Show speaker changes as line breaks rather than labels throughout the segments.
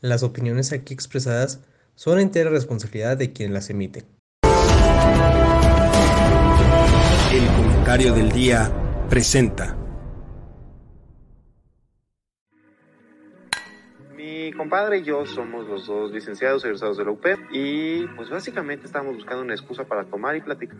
Las opiniones aquí expresadas son entera responsabilidad de quien las emite.
El comentario del día presenta.
Mi compadre y yo somos los dos licenciados egresados de la UP y pues básicamente estábamos buscando una excusa para tomar y platicar.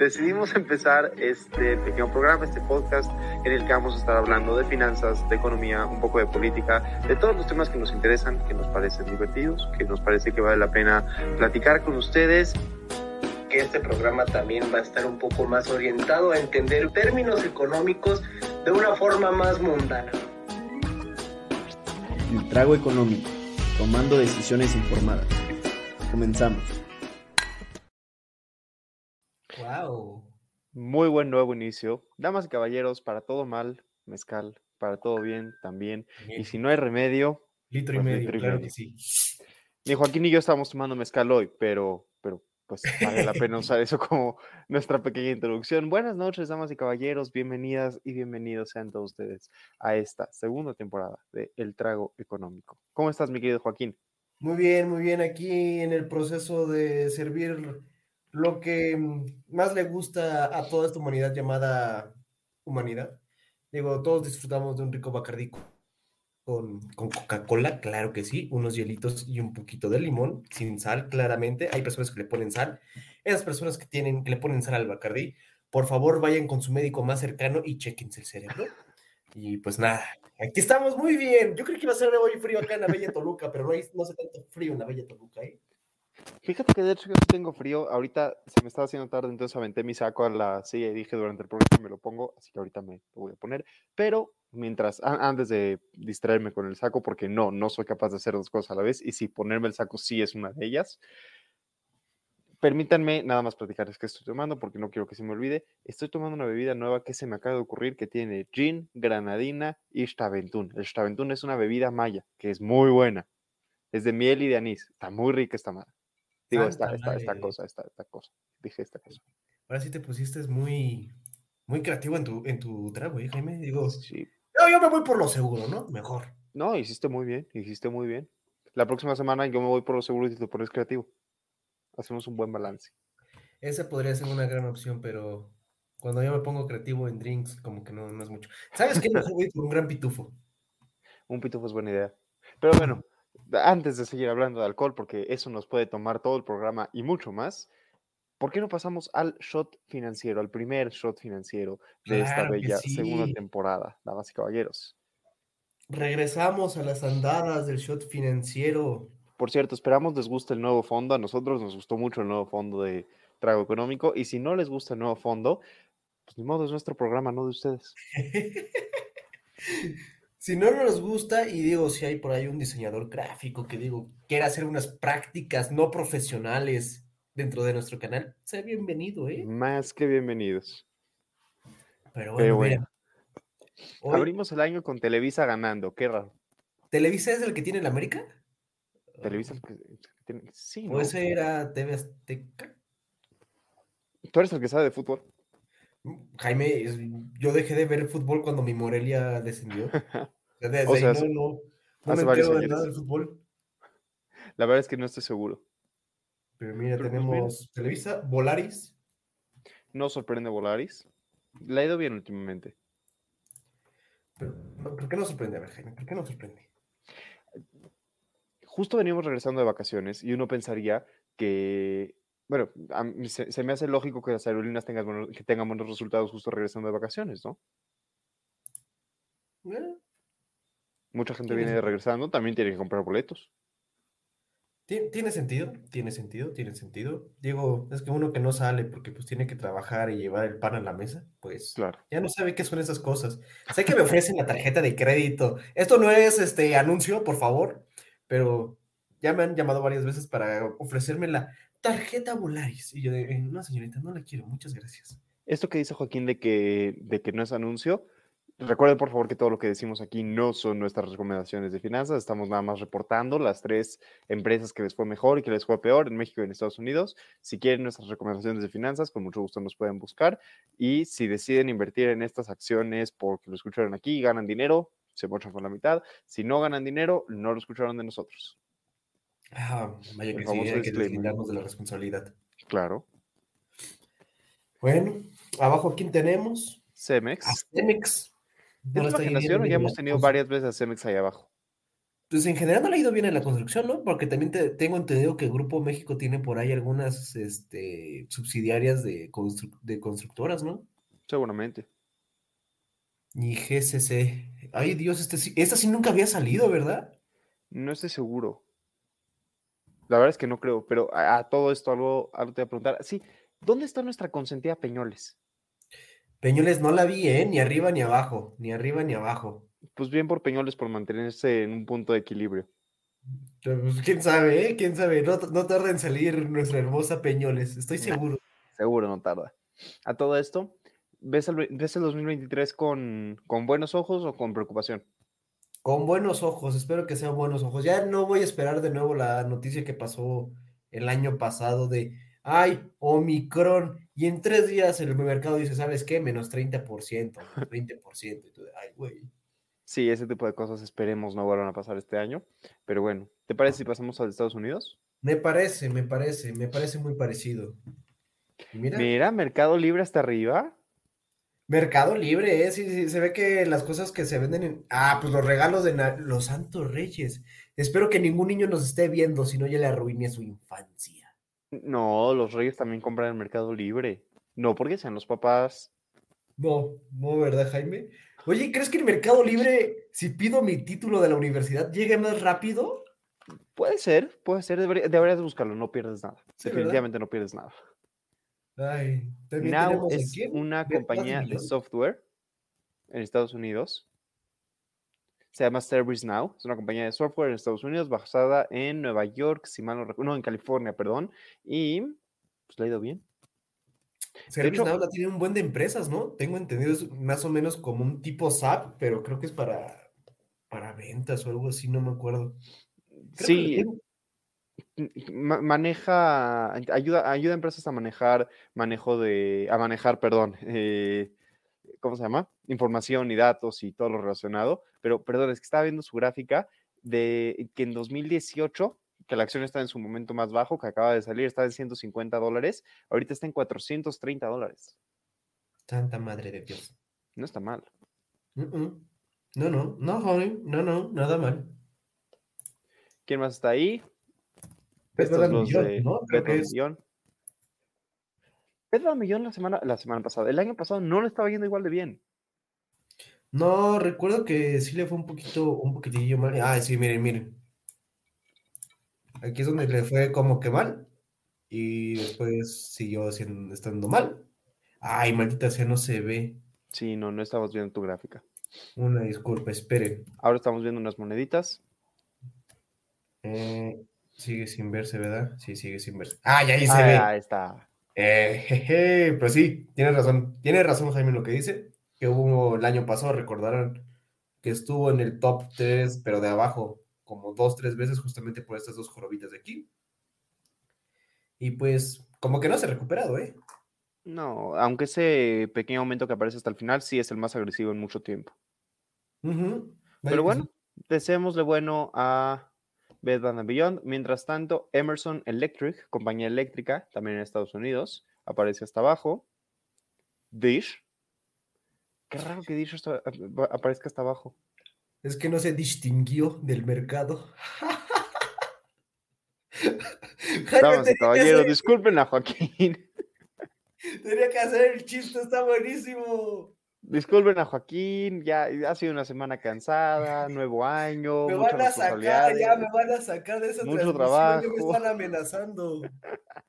Decidimos empezar este pequeño programa, este podcast, en el que vamos a estar hablando de finanzas, de economía, un poco de política, de todos los temas que nos interesan, que nos parecen divertidos, que nos parece que vale la pena platicar con ustedes
que este programa también va a estar un poco más orientado a entender términos económicos de una forma más mundana.
El trago económico, tomando decisiones informadas. Comenzamos.
Wow.
Muy buen nuevo inicio. Damas y caballeros, para todo mal, mezcal, para todo bien también. Y si no hay remedio,
litro y
pues,
medio,
litro
claro
medio.
que sí.
ni Joaquín y yo estábamos tomando mezcal hoy, pero, pero pues vale la pena usar eso como nuestra pequeña introducción. Buenas noches, damas y caballeros, bienvenidas y bienvenidos sean todos ustedes a esta segunda temporada de El Trago Económico. ¿Cómo estás, mi querido Joaquín?
Muy bien, muy bien. Aquí en el proceso de servir lo que mm, más le gusta a toda esta humanidad llamada humanidad. Digo, todos disfrutamos de un rico bacardí con, con Coca-Cola, claro que sí, unos hielitos y un poquito de limón, sin sal, claramente. Hay personas que le ponen sal. Esas personas que tienen, que le ponen sal al bacardí, por favor vayan con su médico más cercano y chequense el cerebro. Y pues nada, aquí estamos muy bien. Yo creo que iba a ser hoy frío acá en la Bella Toluca, pero no, hay, no hace tanto frío en la Bella Toluca, ¿eh?
Fíjate que de hecho yo tengo frío. Ahorita se me estaba haciendo tarde, entonces aventé mi saco a la silla y dije durante el programa me lo pongo, así que ahorita me lo voy a poner. Pero mientras, antes de distraerme con el saco, porque no, no soy capaz de hacer dos cosas a la vez, y si ponerme el saco sí es una de ellas. Permítanme nada más platicar es que estoy tomando porque no quiero que se me olvide. Estoy tomando una bebida nueva que se me acaba de ocurrir que tiene gin, granadina y Staventún. El Staventún es una bebida maya que es muy buena. Es de miel y de anís. Está muy rica esta madre. Digo, esta, esta, esta cosa, esta, esta cosa. Dije esta cosa.
Ahora sí te pusiste muy, muy creativo en tu, en tu trago, ¿eh, Jaime? Digo,
Sí.
yo, yo me voy por lo seguro, ¿no? Mejor.
No, hiciste muy bien, hiciste muy bien. La próxima semana yo me voy por lo seguro y te pones creativo. Hacemos un buen balance.
Esa podría ser una gran opción, pero cuando yo me pongo creativo en drinks, como que no, no es mucho. ¿Sabes qué? Mejor voy por un gran pitufo.
Un pitufo es buena idea. Pero bueno, antes de seguir hablando de alcohol, porque eso nos puede tomar todo el programa y mucho más, ¿por qué no pasamos al shot financiero, al primer shot financiero de esta
Claro
bella segunda temporada, damas y caballeros?
Regresamos a las andadas del shot financiero.
Por cierto, esperamos les guste el nuevo fondo. A nosotros nos gustó mucho el nuevo fondo de Trago Económico. Y si no les gusta el nuevo fondo, pues ni modo, es nuestro programa, no de ustedes.
Si no nos gusta, y digo, si hay por ahí un diseñador gráfico que digo, quiere hacer unas prácticas no profesionales dentro de nuestro canal, sea bienvenido, ¿eh?
Más que bienvenidos.
Pero bueno,
Pero bueno,
mira, hoy,
abrimos el año con Televisa ganando. Qué raro.
¿Televisa es el que tiene la América?
Televisa el que- el tiene- Sí,
¿O
¿no?
ese era TV Azteca?
Tú eres el que sabe de fútbol.
Jaime, es- yo dejé de ver fútbol cuando mi Morelia descendió. Desde
O sea,
ahí no, no, no me entero de nada del fútbol.
La verdad es que no estoy seguro.
Pero mira,
Pero pues mira.
tenemos Televisa, Volaris.
No sorprende Volaris. Le ha ido bien últimamente.
Pero, ¿Por qué no sorprende? A ver, Jaime, ¿por qué no sorprende?
Justo venimos regresando de vacaciones y uno pensaría que, bueno, a mí se, se me hace lógico que las aerolíneas tengan buenos, que tengan buenos resultados justo regresando de vacaciones, ¿no?
Eh,
Mucha gente viene
sentido.
regresando, también tiene que comprar boletos.
Ti- Tiene sentido, tiene sentido, tiene sentido. Digo, es que uno que no sale porque pues tiene que trabajar y llevar el pan a la mesa, pues
Claro.
ya no sabe qué son esas cosas. Sé que me ofrecen la tarjeta de crédito. Esto no es este anuncio, por favor, pero ya me han llamado varias veces para ofrecerme la tarjeta Volaris. Y yo de, "Eh, no, señorita, no la quiero, muchas gracias.
Esto que dice Joaquín de que, de que no es anuncio, recuerden por favor que todo lo que decimos aquí no son nuestras recomendaciones de finanzas, estamos nada más reportando las tres empresas que les fue mejor y que les fue peor en México y en Estados Unidos. Si quieren nuestras recomendaciones de finanzas, con mucho gusto nos pueden buscar. Y si deciden invertir en estas acciones porque lo escucharon aquí y ganan dinero, se mochan por la mitad. Si no ganan dinero, no lo escucharon de nosotros.
Ah, vaya
El
que sí, hay que
disclaimer.
deslindarnos de la responsabilidad.
Claro.
Bueno, abajo, ¿quién tenemos? A
Cemex.
Cemex. No
¿Es imaginación ya hemos tenido varias veces a Cemex ahí abajo?
Pues en general no le ha ido bien en la construcción, ¿no? Porque también te- tengo entendido que Grupo México tiene por ahí algunas este, subsidiarias de, constru- de constructoras, ¿no?
Seguramente.
Y GCC. Ay, Dios, este esta sí nunca había salido, ¿verdad?
No estoy seguro. La verdad es que no creo, pero a, a todo esto algo, algo te voy a preguntar. Sí, ¿dónde está nuestra consentida Peñoles?
Peñoles no la vi, ¿eh? Ni arriba ni abajo, ni arriba ni abajo.
Pues bien por Peñoles por mantenerse en un punto de equilibrio.
Pues, quién sabe, ¿eh? ¿Quién sabe? No, no tarda en salir nuestra hermosa Peñoles, estoy seguro.
Seguro no tarda. A todo esto, ¿ves el, ve- ves el 2023 con, con buenos ojos o con preocupación?
Con buenos ojos, espero que sean buenos ojos. Ya no voy a esperar de nuevo la noticia que pasó el año pasado de, ay, Omicron, y en tres días el mercado dice, ¿sabes qué? Menos 30%, menos 20%. Y tú de, ay, güey.
Sí, ese tipo de cosas esperemos no vuelvan a pasar este año. Pero bueno, ¿te parece si pasamos a Estados Unidos?
Me parece, me parece, me parece muy parecido. Mira,
Mira, Mercado Libre hasta arriba.
Mercado Libre, ¿eh? Sí, sí, se ve que las cosas que se venden en... Ah, pues los regalos de na- los Santos Reyes. Espero que ningún niño nos esté viendo, si no ya le arruiné su infancia.
No, los reyes también compran en Mercado Libre. No porque sean los papás.
No, no, ¿verdad, Jaime? Oye, ¿crees que el Mercado Libre, si pido mi título de la universidad, llegue más rápido?
Puede ser, puede ser. debería- deberías buscarlo, no pierdes nada.
Sí, ¿verdad?
Definitivamente no pierdes nada.
Ay,
Now es
aquí
una compañía de software en Estados Unidos. Se llama ServiceNow. Es una compañía de software en Estados Unidos basada en Nueva York, si mal no recuerdo, no, en California, perdón. Y pues le ha ido bien.
ServiceNow la tiene un buen de empresas, ¿no? Tengo entendido, es más o menos como un tipo SAP, pero creo que es para, para ventas o algo así, no me acuerdo. Creo
Sí, maneja, ayuda, ayuda a empresas a manejar, manejo de, a manejar, perdón, eh, ¿cómo se llama? Información y datos y todo lo relacionado. Pero, perdón, es que estaba viendo su gráfica de que en 2018, que la acción está en su momento más bajo, que acaba de salir, está en 150 dólares, ahorita está en 430 dólares.
Santa madre de Dios.
No está mal.
No, no, no, honey, no, no, nada mal.
¿Quién más está ahí? Estos los
Beyond,
de
¿no? Creo que es.
Bath Beyond la semana, la semana pasada. El año pasado no le estaba yendo igual de bien.
No, recuerdo que sí le fue un poquito, un poquitillo mal. Ah, sí, miren, miren. Aquí es donde le fue como que mal. Y después siguió haciendo- estando mal. Ay, maldita sea, no se ve.
Sí, no, no estamos viendo tu gráfica.
Una disculpa, esperen.
Ahora estamos viendo unas moneditas.
Eh, sigue sin verse, ¿verdad? Sí, sigue sin verse. Ah, ya ahí se
Ah,
ve.
ahí está.
Eh, jeje, pues sí, tienes razón. Tiene razón, Jaime, lo que dice. Que hubo el año pasado, recordarán que estuvo en el top 3, pero de abajo, como dos, tres veces, justamente por estas dos jorobitas de aquí. Y pues, como que no se ha recuperado, ¿eh?
No, aunque ese pequeño aumento que aparece hasta el final sí es el más agresivo en mucho tiempo.
Ujú. Vaya
Pero bueno, deseémosle bueno a Bed Bath Beyond. Mientras tanto, Emerson Electric, compañía eléctrica, también en Estados Unidos, aparece hasta abajo. Dish. Qué raro que Dish hasta- aparezca hasta abajo.
Es que no se distinguió del mercado.
Damas y caballeros, disculpen a Joaquín.
tenía que hacer el chiste, está buenísimo.
Disculpen a Joaquín, ya ha sido una semana cansada, nuevo año,
Me
muchas
van a sacar, ya me van a sacar de esa
mucho
transmisión, ya me
trabajo.
están amenazando.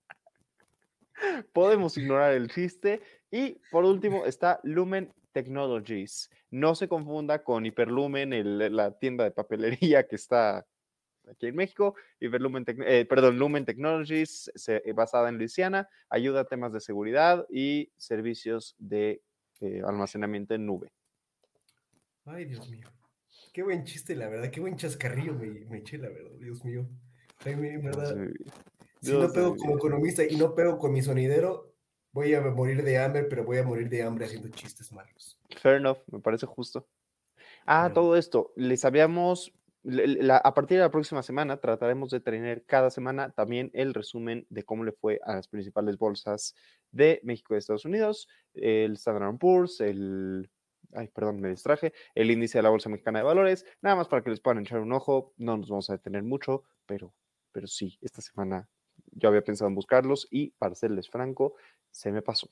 Podemos ignorar el chiste. Y por último está Lumen Technologies. No se confunda con Hiperlumen, el- la tienda de papelería que está aquí en México. Hiperlumen eh, perdón, Lumen Technologies, se- eh, basada en Luisiana, ayuda a temas de seguridad y servicios de eh, almacenamiento en nube.
Ay, Dios mío. Qué buen chiste, la verdad. Qué buen chascarrillo me, me eché, la verdad. Dios mío. Jaime, en verdad.
Mi-
Si no pego
mi
como economista y no pego con mi sonidero, voy a morir de hambre, pero voy a morir de hambre haciendo chistes malos.
Fair enough, me parece justo. Ah, todo esto, les habíamos, a partir de la próxima semana trataremos de tener cada semana también el resumen de cómo le fue a las principales bolsas de México y Estados Unidos, el Standard Poor's, el, ay, perdón, me distraje, el índice de la Bolsa Mexicana de Valores, nada más para que les puedan echar un ojo, no nos vamos a detener mucho, pero, pero sí, esta semana yo había pensado en buscarlos y para serles franco, se me pasó.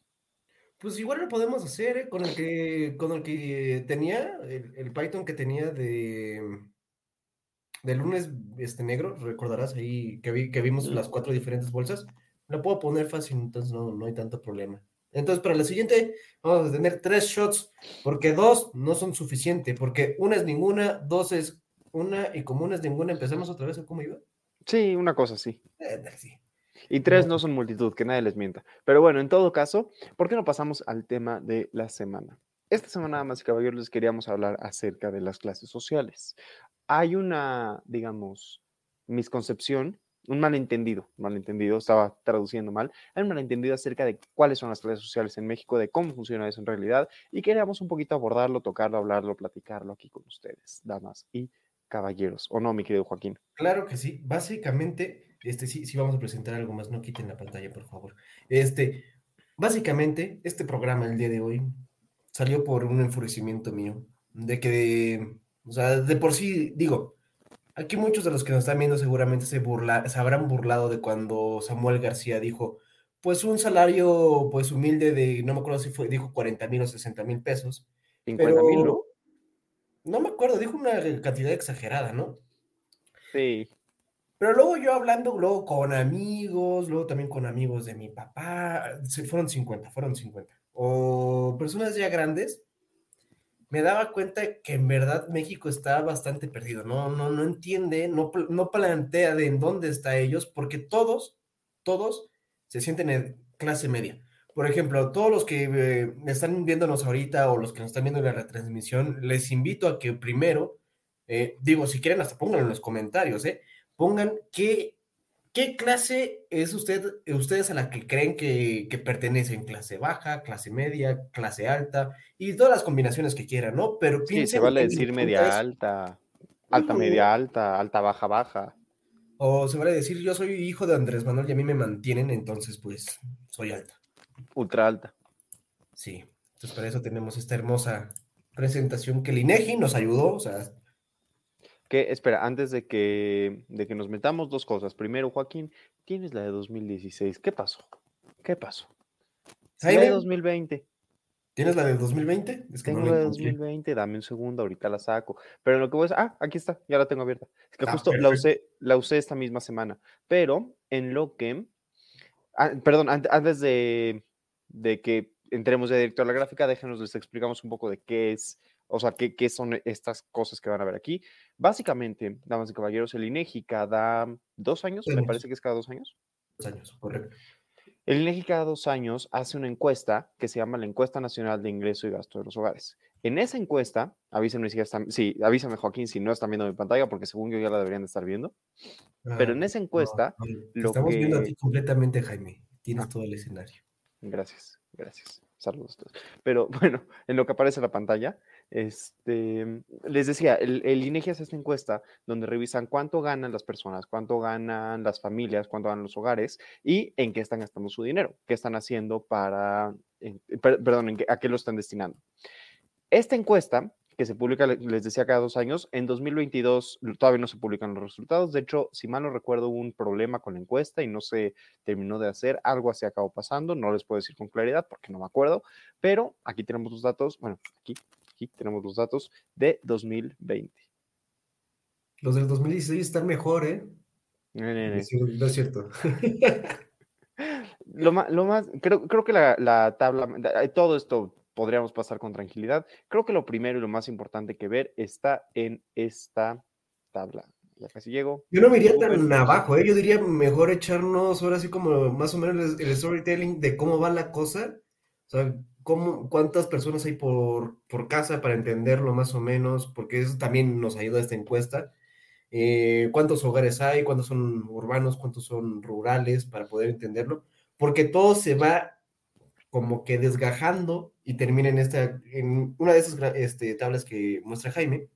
Pues igual lo podemos hacer, ¿eh? Con el que, con el que tenía, el Python que tenía de, de lunes este negro, recordarás ahí que, vi, que vimos las cuatro diferentes bolsas. Lo puedo poner fácil, entonces no, no hay tanto problema. Entonces, para la siguiente, vamos a tener tres shots, porque dos no son suficientes, porque una es ninguna, dos es una, y como una es ninguna, empezamos otra vez, ¿o cómo iba?
Sí, una cosa.
Eh, sí.
Y tres
No.
no son multitud, que nadie les mienta. Pero bueno, en todo caso, ¿por qué no pasamos al tema de la semana? Esta semana, y caballeros, les queríamos hablar acerca de las clases sociales. Hay una, digamos, misconcepción, un malentendido, malentendido, estaba traduciendo mal, hay un malentendido acerca de cuáles son las clases sociales en México, de cómo funciona eso en realidad, y queríamos un poquito abordarlo, tocarlo, hablarlo, platicarlo aquí con ustedes, damas y caballeros. ¿O no, mi querido Joaquín?
Claro que sí. Básicamente, este sí, sí vamos a presentar algo más. No quiten la pantalla, por favor. Este, básicamente, este programa el día de hoy salió por un enfurecimiento mío. De que, o sea, de por sí, digo, aquí muchos de los que nos están viendo seguramente se, burla, se habrán burlado de cuando Samuel García dijo, pues un salario, pues humilde de, no me acuerdo si fue, dijo 40 mil o 60 mil pesos.
50 mil, ¿no?
No me acuerdo, dijo una cantidad exagerada, ¿no?
Sí.
Pero luego yo hablando, luego con amigos, luego también con amigos de mi papá, se fueron 50, fueron 50. O personas ya grandes, me daba cuenta que en verdad México está bastante perdido, no, no, no entiende, no, no plantea de en dónde está ellos, porque todos, todos se sienten en clase media. Por ejemplo, todos los que eh, están viéndonos ahorita o los que nos están viendo en la retransmisión, les invito a que primero, eh, digo, si quieren hasta pónganlo en los comentarios, ¿eh? pongan qué, qué clase es usted, ustedes a la que creen que, que pertenecen, clase baja, clase media, clase alta, y todas las combinaciones que quieran, ¿no? Pero
Sí, se
piensen
vale decir media
es-
alta, alta media alta, alta baja baja.
O se vale decir, yo soy hijo de Andrés Manuel y a mí me mantienen, entonces pues soy alta.
ultra alta.
Sí, entonces para eso tenemos esta hermosa presentación que el INEGI nos ayudó, o sea,
Que, espera, antes de que, de que nos metamos, dos cosas. Primero, Joaquín, tienes la de 2016. ¿Qué pasó? ¿Qué pasó? La de
Jaime,
2020.
¿tienes la del 2020? Es que
Tengo
la
la de
encontré.
2020, dame un segundo, ahorita la saco. Pero en lo que voy a ah, aquí está, ya la tengo abierta. Es que
Ah,
justo la usé, la usé esta misma semana. Pero en lo que, ah, perdón, ante- antes de, de que entremos ya directo a la gráfica, déjenos, les explicamos un poco de qué es, o sea, qué, qué son estas cosas que van a ver aquí. Básicamente, damas y caballeros, el INEGI cada dos años, me parece que es cada dos años.
Dos años, correcto.
El INEGI cada dos años hace una encuesta que se llama la Encuesta Nacional de Ingreso y Gasto de los Hogares. En esa encuesta, avísenme si están, sí, avísame Joaquín si no están viendo mi pantalla, porque según yo ya la deberían de estar viendo. Pero en
Ah,
esa
no,
encuesta,
no, te
lo
estamos viendo a
que-
ti completamente, Jaime. Tienes
Ah.
todo el escenario.
Gracias, gracias. Saludos a todos. Pero bueno, en lo que aparece en la pantalla, este, les decía, el, el INEGI hace esta encuesta donde revisan cuánto ganan las personas, cuánto ganan las familias, cuánto ganan los hogares y en qué están gastando su dinero, qué están haciendo para, perdón, qué- a qué lo están destinando. Esta encuesta, que se publica, le- les decía, cada dos años, en 2022 todavía no se publican los resultados. De hecho, si mal no recuerdo, hubo un problema con la encuesta y no se terminó de hacer. Algo así acabó pasando. No les puedo decir con claridad porque no me acuerdo. Pero aquí tenemos los datos. Bueno, aquí, aquí tenemos los datos de 2020.
Los del 2016 están mejor, ¿eh? No no es cierto.
Lo más, lo más creo, creo que la, la tabla, da- todo esto podríamos pasar con tranquilidad. Creo que lo primero y lo más importante que ver está en esta tabla. Ya casi llego.
Yo no me iría tan abajo, ¿eh? Yo diría mejor echarnos ahora sí como más o menos el, el storytelling de cómo va la cosa. O sea, cómo, cuántas personas hay por, por casa para entenderlo más o menos, porque eso también nos ayuda esta encuesta. Eh, cuántos hogares hay, cuántos son urbanos, cuántos son rurales, para poder entenderlo. Porque todo se va como que desgajando y termina en, esta, en una de esas este, tablas que muestra Jaime,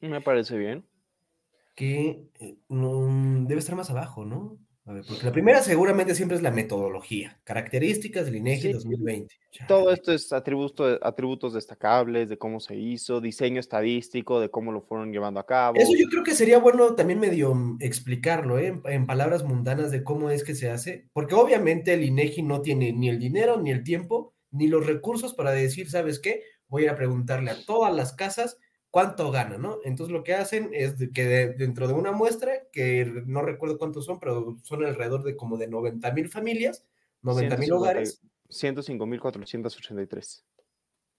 Me parece bien.
que eh, no, debe estar más abajo, ¿no? A ver, porque la primera seguramente siempre es la metodología, características del INEGI
Sí.
2020.
Todo esto es atributo- atributos destacables de cómo se hizo, diseño estadístico, de cómo lo fueron llevando a cabo.
Eso yo creo que sería bueno también medio mm, explicarlo, ¿eh? En, en palabras mundanas de cómo es que se hace, porque obviamente el INEGI no tiene ni el dinero, ni el tiempo, ni los recursos para decir, ¿sabes qué? Voy a ir a preguntarle a todas las casas cuánto gana, ¿no? Entonces lo que hacen es que de- dentro de una muestra, que no recuerdo cuántos son, pero son alrededor de como de 90 mil familias, 90 mil
150
hogares.
105.483.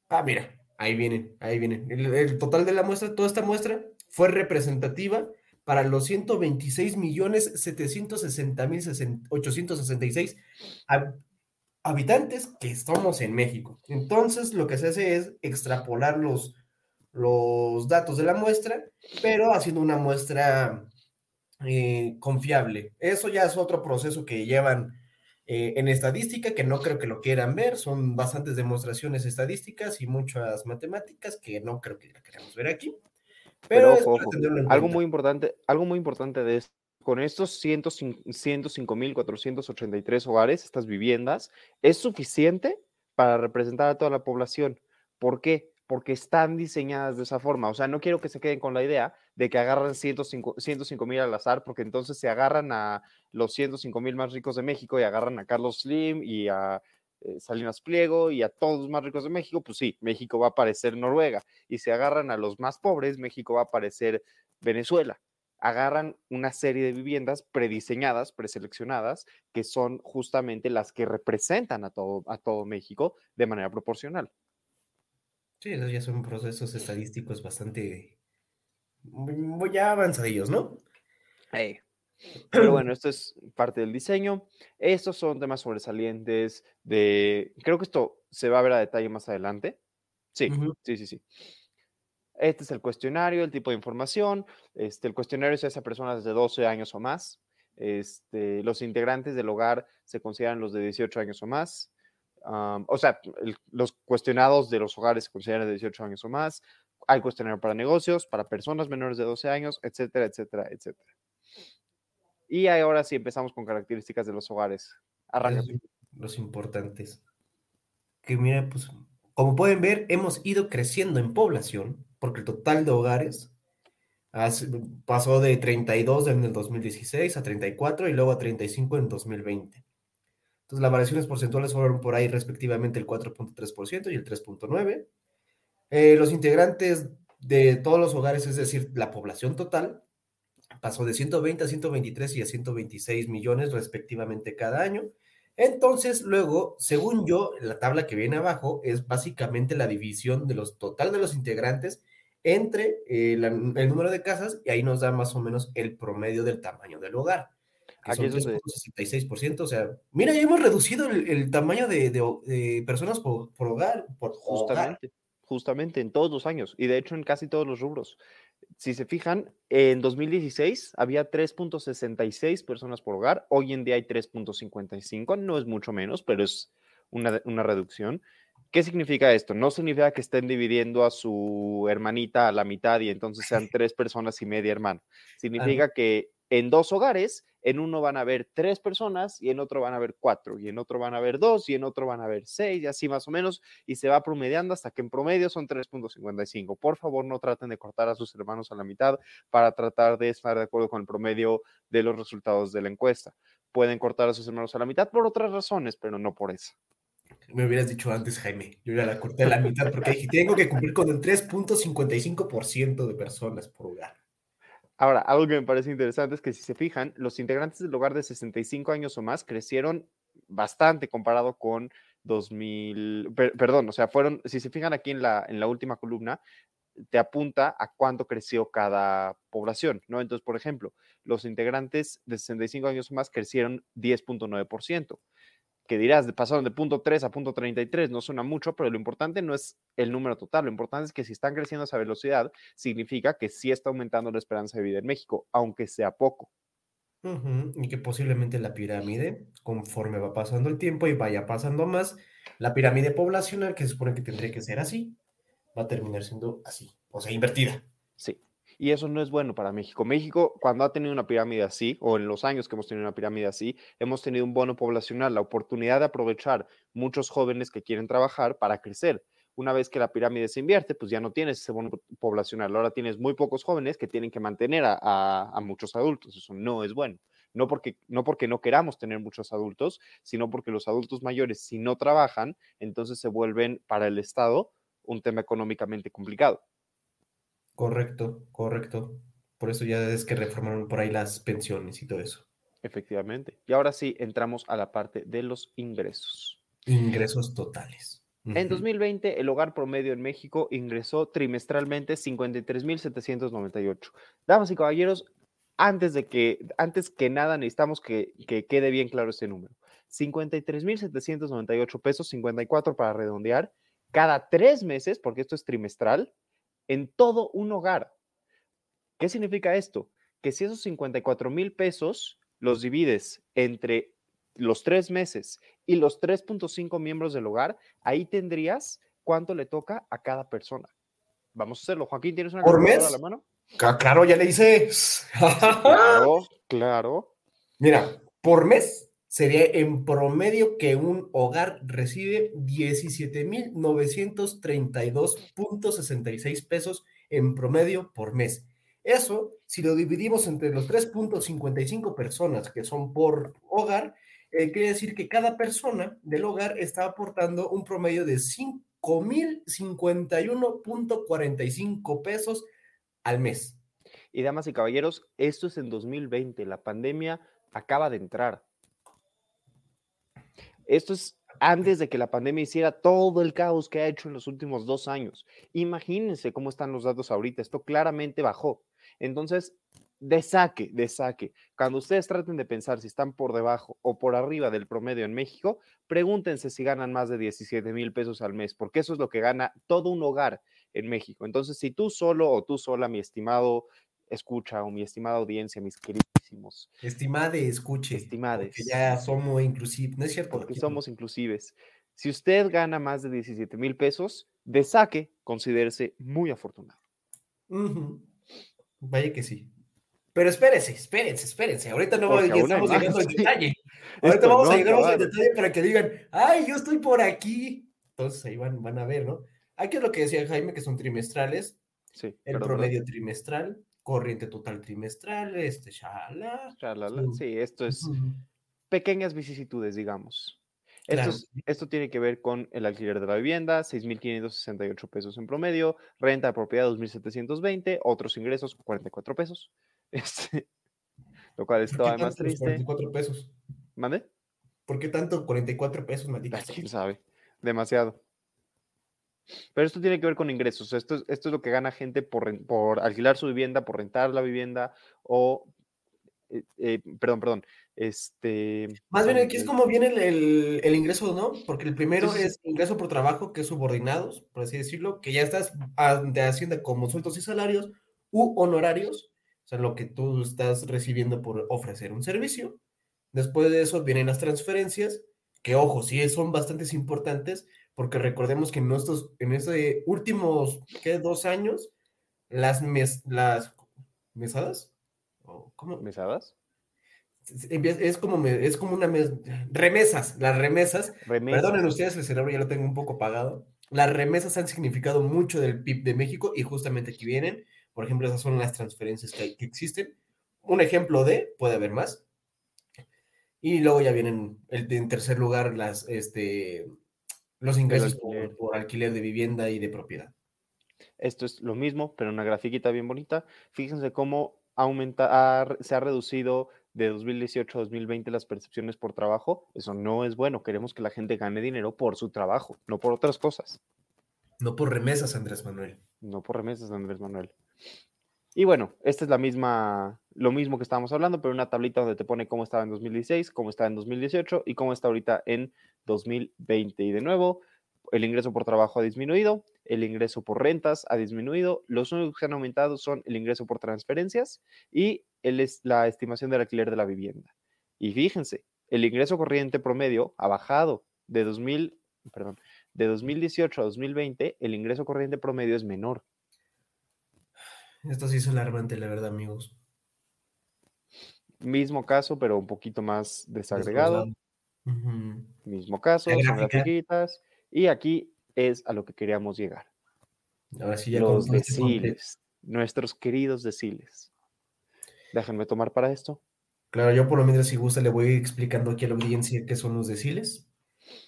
Ah, mira, ahí vienen, ahí vienen. El, el total de la muestra, toda esta muestra fue representativa para los 126 millones 760 mil 866 hab- habitantes que estamos en México. Entonces, lo que se hace es extrapolar los, los datos de la muestra, pero haciendo una muestra eh, confiable. Eso ya es otro proceso que llevan eh, en estadística, que no creo que lo quieran ver, son bastantes demostraciones estadísticas y muchas matemáticas que no creo que la queramos ver aquí. Pero,
ojo, algo muy importante, algo muy importante de esto, con estos 105.483 hogares, estas viviendas, es suficiente para representar a toda la población. ¿Por qué? Porque están diseñadas de esa forma. O sea, no quiero que se queden con la idea de que agarran 105 mil al azar, porque entonces se agarran a los 105 mil más ricos de México y agarran a Carlos Slim y a eh, Salinas Pliego y a todos los más ricos de México, pues sí, México va a parecer Noruega. Y si agarran a los más pobres, México va a parecer Venezuela. Agarran una serie de viviendas prediseñadas, preseleccionadas, que son justamente las que representan a todo, a todo México de manera proporcional.
Sí, esos ya son procesos estadísticos bastante muy ya avanzadillos, ¿no?
Pero bueno, esto es parte del diseño. Estos son temas sobresalientes de... Creo que esto se va a ver a detalle más adelante. Sí, sí, sí, sí. Este es el cuestionario, el tipo de información. Este, el cuestionario se hace a personas de 12 años o más. Este, los integrantes del hogar se consideran los de 18 años o más. Am, o sea, el- los cuestionados de los hogares se consideran de 18 años o más. Hay cuestionario para negocios, para personas menores de 12 años, etcétera, etcétera, etcétera. Y ahora sí empezamos con características de los hogares. Arranca.
Los importantes. Que mira, pues, como pueden ver, hemos ido creciendo en población, porque el total de hogares pasó de 32 en el 2016 a 34 y luego a 35 en 2020. Entonces, las variaciones porcentuales fueron por ahí respectivamente el 4.3% y el 3.9%. Eh, los integrantes de todos los hogares, es decir, la población total, pasó de 120 a 123 y a 126 millones respectivamente cada año. Entonces, luego, según yo, la tabla que viene abajo es básicamente la división de los total de los integrantes entre eh, el número de casas y ahí nos da más o menos el promedio del tamaño del hogar, que
Aquí
son
es donde-
3.66%. O sea, mira, ya hemos reducido el, el tamaño de, de de personas por, por hogar, por hogar.
Justamente, justamente en todos los años y de hecho en casi todos los rubros. Si se fijan, en 2016 había 3.66 personas por hogar, hoy en día hay 3.55, no es mucho menos, pero es una, una reducción. ¿Qué significa esto? No significa que estén dividiendo a su hermanita a la mitad y entonces sean tres personas y media hermano. Significa que en dos hogares, en uno van a haber tres personas y en otro van a haber cuatro, y en otro van a haber dos y en otro van a haber seis, y así más o menos, y se va promediando hasta que en promedio son 3.55. Por favor, no traten de cortar a sus hermanos a la mitad para tratar de estar de acuerdo con el promedio de los resultados de la encuesta. Pueden cortar a sus hermanos a la mitad por otras razones, pero no por eso.
Me hubieras dicho antes, Jaime. Yo ya la corté a la mitad porque dije, tengo que cumplir con el 3.55% de personas por hogar.
Ahora, algo que me parece interesante es que si se fijan, los integrantes del hogar de 65 años o más crecieron bastante comparado con 2000, per- perdón, o sea, fueron, si se fijan aquí en la, en la última columna, te apunta a cuánto creció cada población, ¿no? Entonces, por ejemplo, los integrantes de 65 años o más crecieron 10.9%. Que dirás, pasaron de punto 3 a punto 33, no suena mucho, pero lo importante no es el número total, lo importante es que si están creciendo a esa velocidad, significa que sí está aumentando la esperanza de vida en México, aunque sea poco.
Ujú, Y que posiblemente la pirámide, conforme va pasando el tiempo y vaya pasando más, la pirámide poblacional, que se supone que tendría que ser así, va a terminar siendo así, o sea, invertida.
Sí. Y eso no es bueno para México. México, cuando ha tenido una pirámide así, o en los años que hemos tenido una pirámide así, hemos tenido un bono poblacional, la oportunidad de aprovechar muchos jóvenes que quieren trabajar para crecer. Una vez que la pirámide se invierte, pues ya no tienes ese bono poblacional. Ahora tienes muy pocos jóvenes que tienen que mantener a, muchos adultos. Eso no es bueno. No porque, no porque no queramos tener muchos adultos, sino porque los adultos mayores, si no trabajan, entonces se vuelven para el Estado un tema económicamente complicado.
Correcto, correcto. Por eso ya es que reformaron por ahí las pensiones y todo eso.
Efectivamente. Y ahora sí, entramos a la parte de los ingresos.
Ingresos totales.
En
Ujú.
2020, el hogar promedio en México ingresó trimestralmente 53.798. Damas y caballeros, antes de que, antes que nada, necesitamos que, que quede bien claro este número. 53.798 pesos, 54 para redondear, cada tres meses, porque esto es trimestral, en todo un hogar. ¿Qué significa esto? Que si esos 54 mil pesos los divides entre los tres meses y los 3.5 miembros del hogar, ahí tendrías cuánto le toca a cada persona. Vamos a hacerlo. Joaquín, ¿tienes una
¿Por mes?
a la mano?
Claro, ya le hice.
Claro, claro.
Mira, por mes sería en promedio que un hogar recibe 17.932.66 pesos en promedio por mes. Eso, si lo dividimos entre los 3.55 personas que son por hogar, eh, quiere decir que cada persona del hogar está aportando un promedio de 5.051.45 pesos al mes.
Y damas y caballeros, esto es en 2020. La pandemia acaba de entrar. Esto es antes de que la pandemia hiciera todo el caos que ha hecho en los últimos dos años. Imagínense cómo están los datos ahorita. Esto claramente bajó. Entonces, de saque, de saque. Cuando ustedes traten de pensar si están por debajo o por arriba del promedio en México, pregúntense si ganan más de 17 mil pesos al mes, porque eso es lo que gana todo un hogar en México. Entonces, si tú solo o tú sola, mi estimado escucha o mi estimada audiencia, mis queridísimos,
Estimade, escuche.
Estimades.
Porque ya somos inclusivos. No es cierto.
porque somos inclusives, si usted gana más de 17 mil pesos, de saque, considérese muy afortunado.
Ujú. Vaya que sí. Pero espérese, espérense, espérense. Ahorita no
Porque
estamos
más,
llegando al
sí.
detalle. Ahorita
Esto
vamos
no
a llegar al detalle para que digan, ay, yo estoy por aquí. Entonces ahí van, van a ver, ¿no? Aquí es lo que decía Jaime, que son trimestrales,
Sí,
el
perdón,
promedio trimestral, corriente total trimestral, este, shala.
perdón. Chalala.
su-
Sí, esto es pequeñas vicisitudes, digamos. Esto, es- esto tiene que ver con el alquiler de la vivienda, 6.568 pesos en promedio, renta de propiedad 2.720, otros ingresos 44 pesos, este, lo cual es
¿Por qué
todavía más triste.
44 pesos?
¿Mande?
¿Por qué tanto 44 pesos, maldita?
¿Quién sabe? Demasiado. Pero esto tiene que ver con ingresos. Esto es, esto es lo que gana gente por, por alquilar su vivienda, por rentar la vivienda o... eh, eh, perdón, perdón. Este...
Más bien aquí es
ay,
como viene el, el- el ingreso, ¿no? Porque el primero es ingreso por trabajo, que es subordinados, por así decirlo, que ya estás ante Hacienda como sueldos y salarios u honorarios, o sea, lo que tú estás recibiendo por ofrecer un servicio. Después de eso vienen las transferencias, que ojo, sí son bastante importantes, porque recordemos que en estos, en estos últimos, ¿qué? Dos años, las, mes, las mesadas, ¿o ¿cómo?
¿Mesadas?
Es como, es como una mes- remesas, las remesas.
Remesas.
Perdonen ustedes, el cerebro ya lo tengo un poco apagado. Las remesas han significado mucho del PIB de México y justamente aquí vienen. Por ejemplo, esas son las transferencias que, hay- que existen. Un ejemplo de, puede haber más. Y luego ya vienen, el, en tercer lugar, las, este, los ingresos por,
alquiler.
por alquiler de vivienda y de propiedad.
Esto es lo mismo, pero una grafiquita bien bonita. Fíjense cómo aumenta, ha se ha reducido de 2018 a 2020 las percepciones por trabajo. Eso no es bueno. Queremos que la gente gane dinero por su trabajo, no por otras cosas.
No por remesas, Andrés Manuel.
No por remesas Andrés Manuel. Y bueno, esta es la misma, lo mismo que estábamos hablando, pero una tablita donde te pone cómo estaba en 2016, cómo estaba en 2018 y cómo está ahorita en 2020. Y de nuevo, el ingreso por trabajo ha disminuido, el ingreso por rentas ha disminuido, los únicos que han aumentado son el ingreso por transferencias y el la estimación del alquiler de la vivienda. Y fíjense, el ingreso corriente promedio ha bajado de 2000, perdón, de 2018 a 2020, el ingreso corriente promedio es menor.
Esto sí es alarmante, la verdad, amigos.
Mismo caso, pero un poquito más desagregado.
Desglosado. Ujú.
Mismo caso, son grafiquitas. Y aquí es a lo que queríamos llegar.
Ahora sí, ya
Los
este
deciles, nuestros queridos deciles. Déjenme tomar para esto.
Claro, yo por lo menos si gusta le voy explicando aquí a la audiencia qué son los deciles.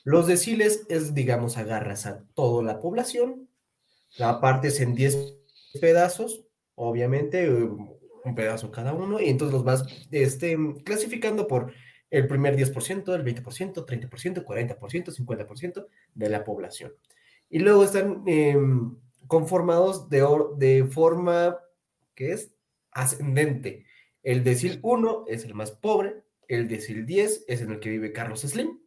Los deciles es, digamos, agarras a toda la población, la partes en 10 pedazos, obviamente, un pedazo cada uno, y entonces los vas este, clasificando por el primer 10%, el 20%, 30%, 40%, 50% de la población. Y luego están em, conformados de, de forma que es ascendente. El decil 1 es el más pobre, el decil 10 es en el que vive Carlos Slim,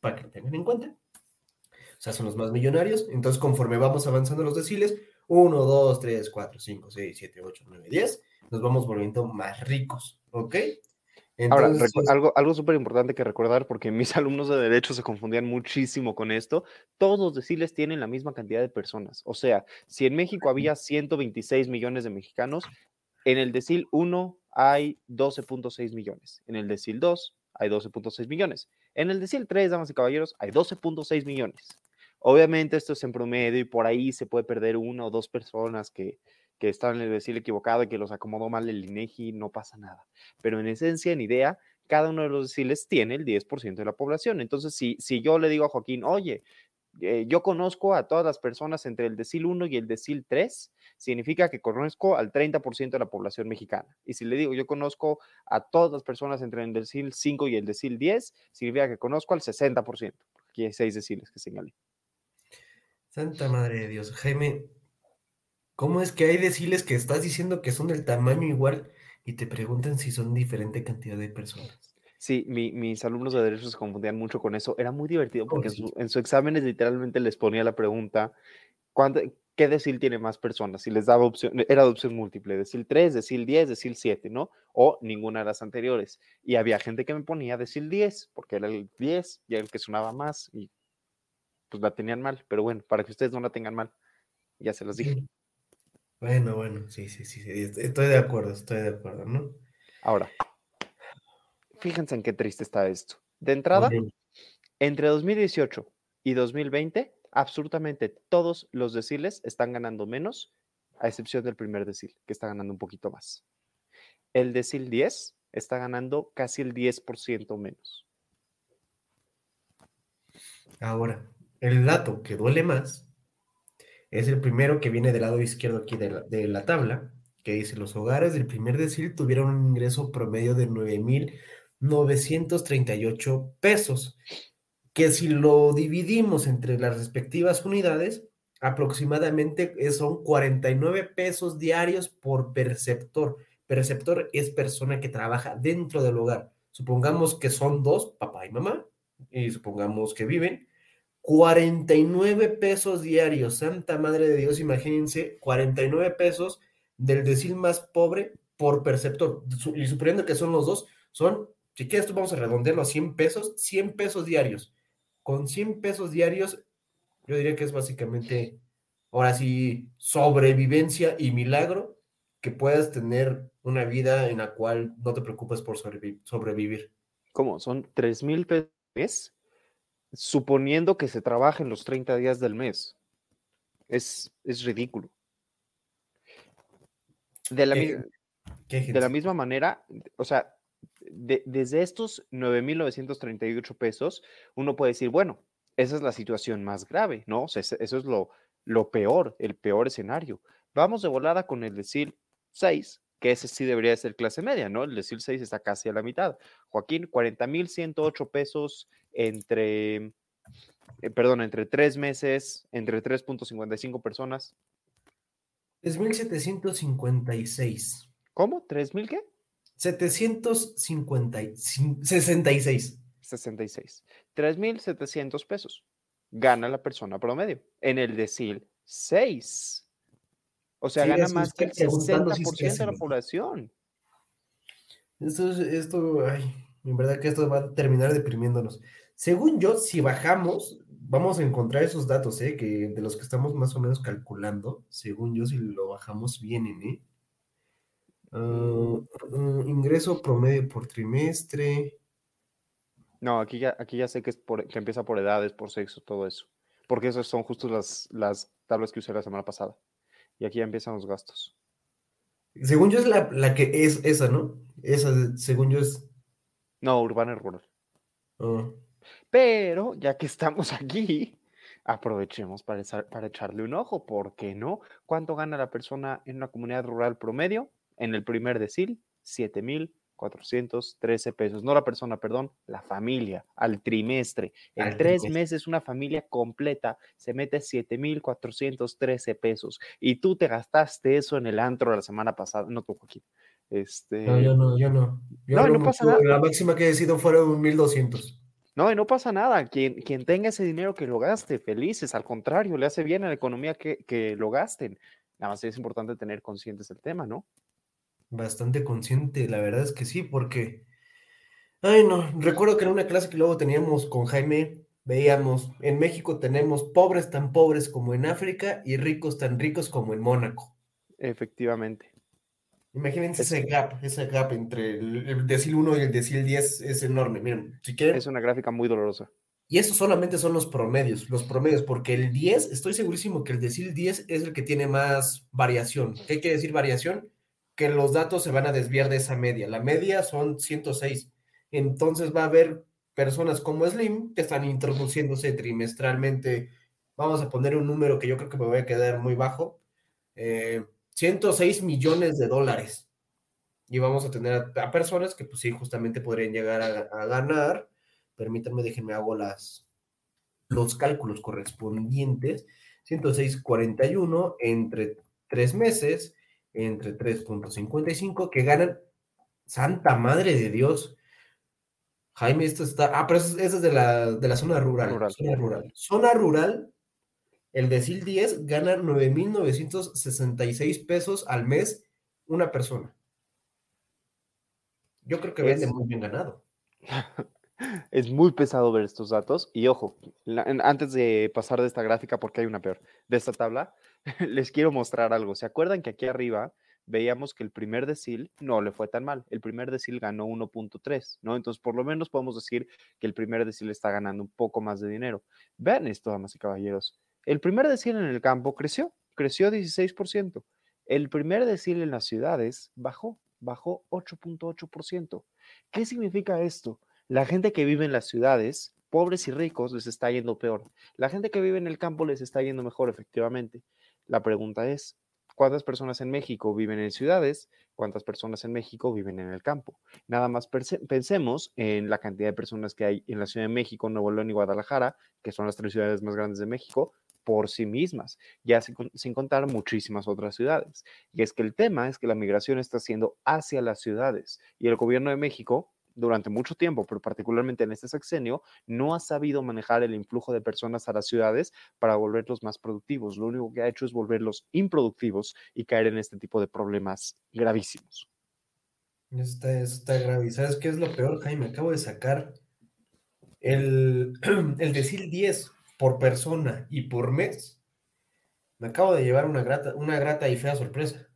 para que lo tengan en cuenta. O sea, son los más millonarios. Entonces, conforme vamos avanzando los deciles, 1, 2, 3, 4, 5, 6, 7, 8, 9, 10, nos vamos volviendo más ricos, ¿ok?
Ahora,
Entonces,
recu- algo, algo súper importante que recordar, porque mis alumnos de Derecho se confundían muchísimo con esto, todos los deciles tienen la misma cantidad de personas. O sea, si en México había 126 millones de mexicanos, en el decil 1 hay 12.6 millones, en el decil 2 hay 12.6 millones, en el decil 3, damas y caballeros, hay 12.6 millones. Obviamente esto es en promedio y por ahí se puede perder una o dos personas que, que en el decil equivocado y que los acomodó mal el INEGI, no pasa nada. Pero en esencia, en idea, cada uno de los deciles tiene el 10% de la población. Entonces, si, si yo le digo a Joaquín, oye, eh, yo conozco a todas las personas entre el decil 1 y el decil 3, significa que conozco al 30% de la población mexicana. Y si le digo, yo conozco a todas las personas entre el decil 5 y el decil 10, significa que conozco al 60%. Aquí hay seis deciles que señalé.
Santa Madre de Dios, Jaime, ¿cómo es que hay deciles que estás diciendo que son del tamaño igual y te preguntan si son diferente cantidad de personas?
Sí, mi- mis alumnos de derecho se confundían mucho con eso. Era muy divertido porque en, su, en su exámenes literalmente les ponía la pregunta, ¿cuánto- ¿qué decil tiene más personas? Y les daba opción, era de opción múltiple, decil 3, decil 10, decil 7, ¿no? O ninguna de las anteriores. Y había gente que me ponía decil 10, porque era el 10 y era el que sonaba más y pues la tenían mal. Pero bueno, para que ustedes no la tengan mal, ya se los dije.
Bueno, bueno, sí, sí, sí, sí, est- estoy de acuerdo, estoy de acuerdo, ¿no?
Ahora, fíjense en qué triste está esto. De entrada. Entre 2018 y 2020, absolutamente todos los deciles están ganando menos, a excepción del primer decil, que está ganando un poquito más. El decil 10 está ganando casi el 10% menos.
Ahora, el dato que duele más es el primero que viene del lado izquierdo aquí de la, tabla, que dice, los hogares del primer decil tuvieron un ingreso promedio de 9.938 pesos, que si lo dividimos entre las respectivas unidades, aproximadamente es- son 49 pesos diarios por perceptor. Perceptor es persona que trabaja dentro del hogar. Supongamos que son dos, papá y mamá, y supongamos que viven 49 pesos diarios, santa madre de Dios, imagínense, 49 pesos del decil más pobre por perceptor. Y suponiendo que son los dos, son, si quieres, tú vamos a redondearlo a 100 pesos, 100 pesos diarios. Con 100 pesos diarios, yo diría que es básicamente, ahora sí, sobrevivencia y milagro que puedas tener una vida en la cual no te preocupes por sobrevi- sobrevivir.
¿Cómo? Son 3 mil pesos suponiendo que se trabaja en los 30 días del mes. Es, es ridículo. De la,
Qué
de la misma manera, o sea, de- desde estos 9.938 pesos, uno puede decir, bueno, esa es la situación más grave, ¿no? O sea, ese- eso es lo, lo peor, el peor escenario. Vamos de volada con el decil 6, que ese sí debería ser clase media, ¿no? El decil 6 está casi a la mitad. Joaquín, 40.108 pesos entre, eh, perdón, entre tres meses, entre 3.55 personas.
3.756.
¿Cómo? ¿3.000 qué?
766.
66. 3.700 pesos. Gana la persona promedio. En el decil 6. O sea,
Sí,
gana más que el
estoy preguntando si es
60% de la población.
Esto, es- esto, ay, en verdad que esto va a terminar deprimiéndonos. Según yo, si bajamos, vamos a encontrar esos datos, ¿eh? Que de los que estamos más o menos calculando, según yo, si lo bajamos, vienen, ¿eh? Ah, ingreso promedio por trimestre.
No, aquí ya, aquí ya sé que, es por, que empieza por edades, por sexo, todo eso. Porque esas son justo las, las tablas que usé la semana pasada. Y aquí ya empiezan los gastos.
Según yo es la, la que es esa, ¿no? Esa, según yo es...
No, urbana y rural.
ah,
Pero ya que estamos aquí, aprovechemos para, echar- para echarle un ojo. ¿Por qué no? ¿Cuánto gana la persona en una comunidad rural promedio? En el primer decil, 7,413 pesos. No la persona, perdón, la familia, al trimestre. En
Al
tres
trimestre.
meses, una familia completa se mete 7,413 pesos. Y tú te gastaste eso en el antro la semana pasada. No toco aquí. Este,
no, yo no, yo no. Yo
No, no pasa
mucho-
nada.
La máxima que he sido fueron 1200.
No, y no pasa nada. Quien, quien tenga ese dinero que lo gaste, felices. Al contrario, le hace bien a la economía que, que lo gasten. Nada más es importante tener conscientes el tema, ¿no?
Bastante consciente, la verdad es que sí, porque, ay no, recuerdo que en una clase que luego teníamos con Jaime, veíamos, en México tenemos pobres tan pobres como en África y ricos tan ricos como en Mónaco.
Efectivamente.
Imagínense
Es-
ese gap, ese gap entre el, el decil 1 y el decil 10 es enorme. Miren, si quieren,
Es una gráfica muy dolorosa.
y eso solamente son los promedios, los promedios, porque el 10, estoy segurísimo que el decil 10 es el que tiene más variación. ¿Qué quiere decir variación? Que los datos se van a desviar de esa media. La media son 106. Entonces va a haber personas como Slim que están introduciéndose trimestralmente. Vamos a poner un número que yo creo que me voy a quedar muy bajo. eh, 106 millones de dólares. Y vamos a tener a, a personas que pues sí, justamente podrían llegar a, a ganar permítanme, déjenme hago las, los cálculos correspondientes. 106.41 entre tres meses, entre 3.55, que ganan, santa madre de Dios. Jaime, esto está, ah, pero eso, eso es de la, de la zona rural,
Rural.
Zona rural. Zona rural, el decil 10 gana 9.966 pesos al mes una persona. Yo creo que vende
Es-
muy bien ganado.
Es muy pesado ver estos datos. Y ojo, antes de pasar de esta gráfica, porque hay una peor, de esta tabla, les quiero mostrar algo. ¿Se acuerdan que aquí arriba veíamos que el primer decil no le fue tan mal? El primer decil ganó 1.3, ¿no? Entonces, por lo menos podemos decir que el primer decil está ganando un poco más de dinero. Vean esto, damas y caballeros. El primer decil en el campo creció, creció 16%. El primer decil en las ciudades bajó, bajó 8.8%. ¿Qué significa esto? La gente que vive en las ciudades, pobres y ricos, les está yendo peor. La gente que vive en el campo les está yendo mejor, efectivamente. La pregunta es, ¿cuántas personas en México viven en ciudades? ¿Cuántas personas en México viven en el campo? Nada más pensemos en la cantidad de personas que hay en la Ciudad de México, Nuevo León y Guadalajara, que son las tres ciudades más grandes de México, por sí mismas, ya sin contar muchísimas otras ciudades. Y es que el tema es que la migración está siendo hacia las ciudades y el gobierno de México durante mucho tiempo, pero particularmente en este sexenio, no ha sabido manejar el influjo de personas a las ciudades para volverlos más productivos. Lo único que ha hecho es volverlos improductivos y caer en este tipo de problemas gravísimos.
Eso está, está grave. ¿Y sabes qué es lo peor, Jaime? Acabo de sacar el, el decil 10 por persona y por mes. Me acabo de llevar una grata, una grata y fea sorpresa.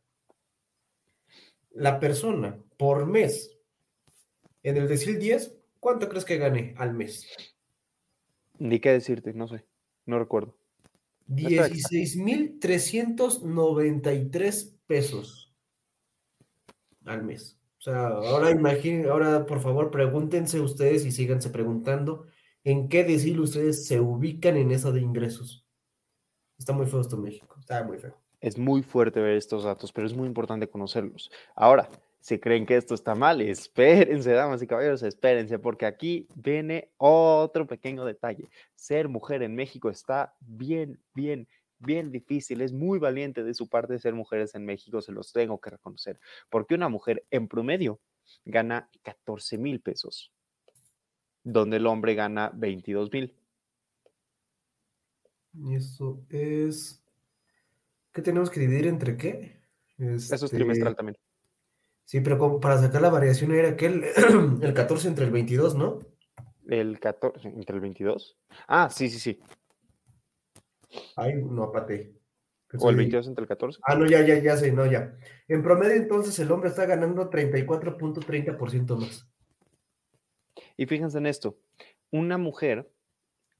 La persona por mes en el decil 10, ¿cuánto crees que gane al mes?
Ni qué decirte, no sé, no recuerdo. Espera,
16.393 pesos al mes. O sea, ahora imaginen, ahora por favor pregúntense ustedes y síganse preguntando en qué decil ustedes se ubican en eso de ingresos. Está muy feo esto en México, está muy feo.
Es muy fuerte ver estos datos, pero es muy importante conocerlos. Ahora, si creen que esto está mal, espérense, damas y caballeros, espérense, porque aquí viene otro pequeño detalle. Ser mujer en México está bien, bien, bien difícil. Es muy valiente de su parte ser mujeres en México, se los tengo que reconocer, porque una mujer en promedio gana 14 mil pesos, donde el hombre gana 22 mil.
Y eso es... ¿Qué tenemos que dividir entre qué?
Eso es
Este,
trimestral también.
Sí, pero como para sacar la variación era aquel, el 14 entre el 22, ¿no?
El 14, entre el 22. Ah, sí, sí, sí.
Ay, no, apate.
O el 22 entre el 14.
Ah, no, ya, ya, ya sé, no, ya. En promedio, entonces, el hombre está ganando 34.30% más.
Y fíjense en esto, una mujer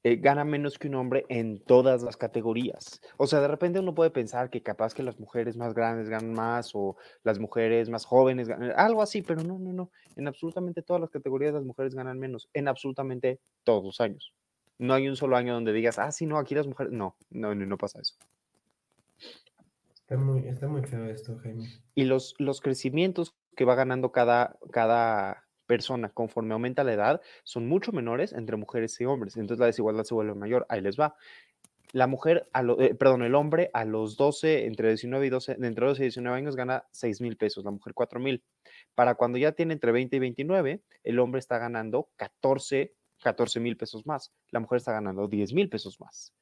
eh, gana menos que un hombre en todas las categorías. O sea, de repente uno puede pensar que capaz que las mujeres más grandes ganan más o las mujeres más jóvenes ganan, algo así, pero no, no, no. En absolutamente todas las categorías las mujeres ganan menos, en absolutamente todos los años. No hay un solo año donde digas, ah, sí, no, aquí las mujeres, no, no, no, no pasa eso.
Está muy, está muy feo esto, Jaime.
Y los, los crecimientos que va ganando cada, cada persona conforme aumenta la edad son mucho menores entre mujeres y hombres. Entonces la desigualdad se vuelve mayor. Ahí les va. La mujer, eh, perdón, el hombre a los 12, entre 19 y 12, entre 12 y 19 años gana 6 mil pesos, la mujer 4 mil. Para cuando ya tiene entre 20 y 29, el hombre está ganando 14 14 mil pesos más, la mujer está ganando 10 mil pesos más.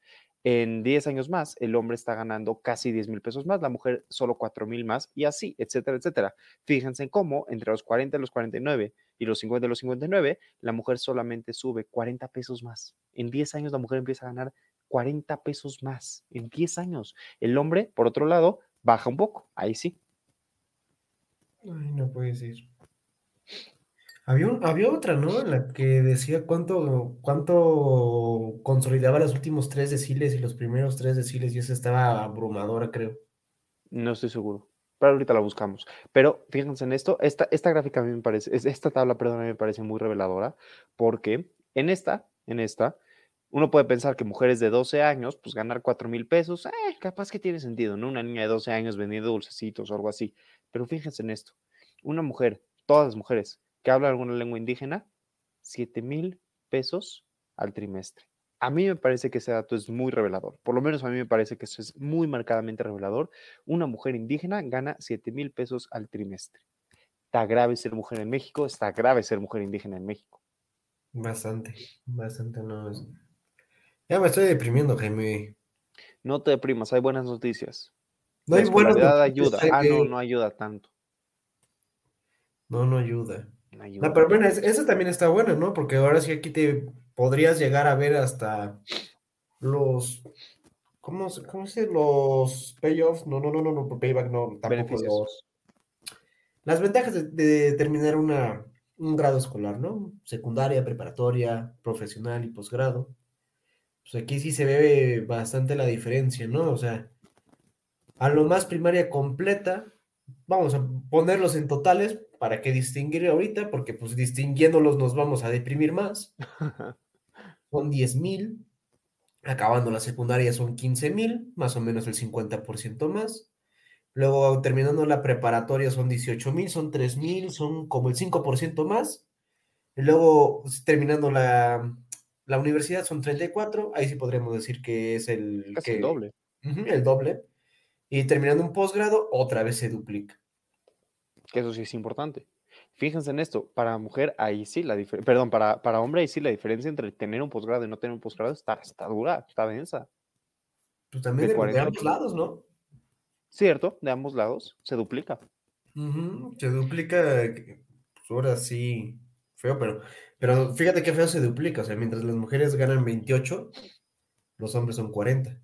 En 10 años más, el hombre está ganando casi 10 mil pesos más, la mujer solo 4 mil más y así, etcétera, etcétera. Fíjense en cómo entre los 40 y los 49 y los 50 y los 59, la mujer solamente sube 40 pesos más. En 10 años la mujer empieza a ganar 40 pesos más. En 10 años. El hombre, por otro lado, baja un poco. Ahí sí.
Ay, no puede ser. Había, un- había otra, ¿no? En la que decía cuánto, cuánto consolidaba los últimos tres deciles y los primeros tres deciles, y esa estaba abrumadora, creo.
No estoy seguro. Pero ahorita la buscamos. Pero fíjense en esto, esta, esta gráfica a mí me parece, es- esta tabla, perdón, a mí me parece muy reveladora, porque en esta, en esta, uno puede pensar que mujeres de 12 años, pues ganar 4 mil pesos, eh, capaz que tiene sentido, ¿no? Una niña de 12 años vendiendo dulcecitos o algo así. Pero fíjense en esto, una mujer, todas las mujeres que hablan alguna lengua indígena, 7 mil pesos al trimestre. A mí me parece que ese dato es muy revelador. Por lo menos a mí me parece que eso es muy marcadamente revelador. Una mujer indígena gana 7 mil pesos al trimestre. Está grave ser mujer en México, está grave ser mujer indígena en México.
Bastante, bastante, no es. Ya me estoy deprimiendo, Jaime.
No te deprimas, hay buenas noticias.
No hay buenas noticias,
ayuda. Ah, no,
Jaime.
no ayuda tanto.
No, no ayuda.
No
pero bueno, es- esa también está buena, ¿no? Porque ahora sí aquí te podrías llegar a ver hasta los, ¿cómo, se- cómo se dice? Los payoffs, no, no, no, no, no, payback, no, tampoco los, las ventajas de, de terminar una, un grado escolar, ¿no? Secundaria, preparatoria, profesional y posgrado. Pues aquí sí se ve bastante la diferencia, ¿no? O sea, a lo más primaria completa, vamos a ponerlos en totales para que distinguir ahorita, porque pues distinguiéndolos nos vamos a deprimir más. Son 10 mil, acabando la secundaria son 15 mil, más o menos el 50% más. Luego terminando la preparatoria son 18 mil, son 3 mil, son como el 5% más. Y luego terminando la, la universidad son 34, ahí sí podríamos decir que es el,
Casi
que-
el doble.
El doble. Y terminando un posgrado, otra vez se duplica.
Que eso sí es importante. Fíjense en esto, para mujer ahí sí la diferencia, perdón, para, para hombre ahí sí la diferencia entre tener un posgrado y no tener un posgrado está, está dura, está densa.
Pues también
De
de, de
48.
ambos lados, ¿no?
Cierto, de ambos lados se duplica.
Se duplica, pues ahora sí, feo, pero, pero fíjate qué feo se duplica. O sea, mientras las mujeres ganan 28, los hombres son 40.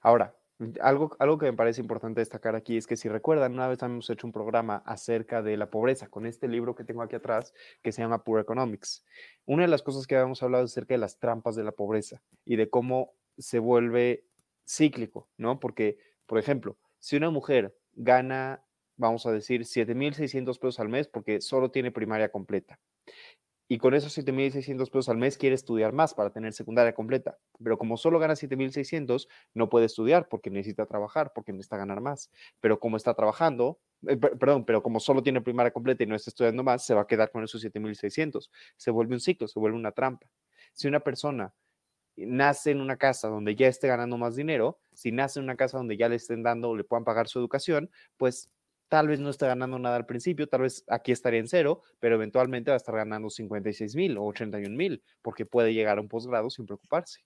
Ahora, algo, algo que me parece importante destacar aquí es que si recuerdan, una vez hemos hecho un programa acerca de la pobreza con este libro que tengo aquí atrás que se llama Poor Economics. Una de las cosas que habíamos hablado es acerca de las trampas de la pobreza y de cómo se vuelve cíclico, ¿no? Porque, por ejemplo, si una mujer gana, vamos a decir, 7.600 pesos al mes porque solo tiene primaria completa y con esos 7.600 pesos al mes quiere estudiar más para tener secundaria completa. Pero como solo gana 7.600, no puede estudiar porque necesita trabajar, porque necesita ganar más. Pero como está trabajando, eh, per- perdón, pero como solo tiene primaria completa y no está estudiando más, se va a quedar con esos 7.600. Se vuelve un ciclo, se vuelve una trampa. Si una persona nace en una casa donde ya esté ganando más dinero, si nace en una casa donde ya le estén dando o le puedan pagar su educación, pues tal vez no esté ganando nada al principio, tal vez aquí estaría en cero, pero eventualmente va a estar ganando 56 mil o 81 mil, porque puede llegar a un posgrado sin preocuparse.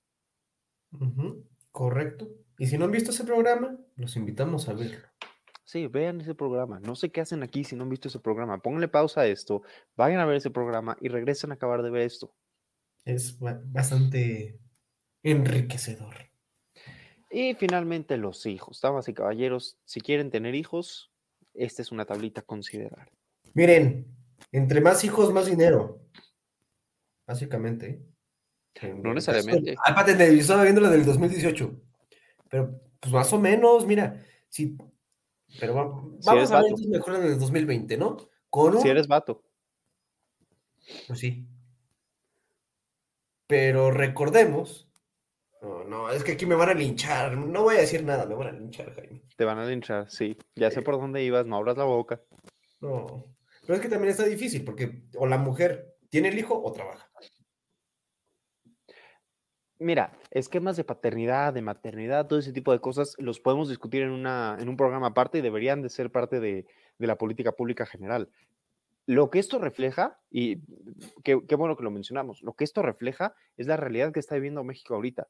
Correcto. Y si no han visto ese programa, los invitamos a verlo.
Sí, vean ese programa. No sé qué hacen aquí si no han visto ese programa. Pónganle pausa a esto, vayan a ver ese programa y regresen a acabar de ver esto.
Es ba- bastante enriquecedor.
Y finalmente los hijos. Damas y caballeros, si quieren tener hijos, esta es una tablita a considerar.
Miren, entre más hijos, más dinero. Básicamente. En
No necesariamente.
Ah, yo estaba viendo la del 2018. Pero, pues más o menos, mira. Si, pero va- vamos a ver entonces mejor en el 2020, ¿no? Con un.
Si eres vato,
Pues sí. Pero recordemos. No, no, es que aquí me van a linchar. No voy a decir nada, me van a linchar, Jaime.
te van a linchar. Sí, ya sé por dónde ibas, no abras la boca.
No. Pero es que también está difícil porque o la mujer tiene el hijo o trabaja.
Mira, esquemas de paternidad, de maternidad, todo ese tipo de cosas los podemos discutir en, una, en un programa aparte y deberían de ser parte de, de la política pública general. Lo que esto refleja, y qué, qué bueno que lo mencionamos, lo que esto refleja es la realidad que está viviendo México ahorita.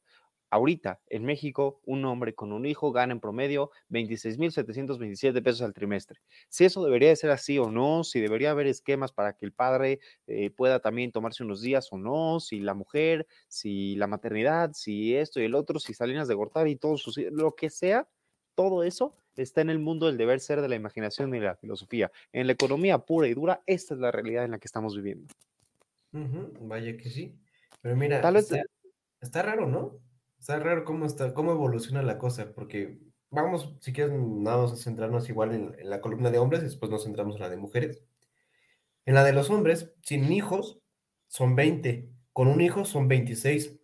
Ahorita, en México, un hombre con un hijo gana en promedio 26.727 pesos al trimestre. Si eso debería de ser así o no, si debería haber esquemas para que el padre eh, pueda también tomarse unos días o no, si la mujer, si la maternidad, si esto y el otro, si Salinas de Gortari y todo sus, lo que sea, todo eso está en el mundo del deber ser de la imaginación y la filosofía. En la economía pura y dura, esta es la realidad en la que estamos viviendo.
Vaya que sí. Pero mira,
Tal vez
está, está raro, ¿no? Está raro cómo está, cómo evoluciona la cosa, porque vamos, si quieres, nada vamos a centrarnos igual en, en la columna de hombres, y después nos centramos en la de mujeres. En la de los hombres, sin hijos son 20, con un hijo son 26.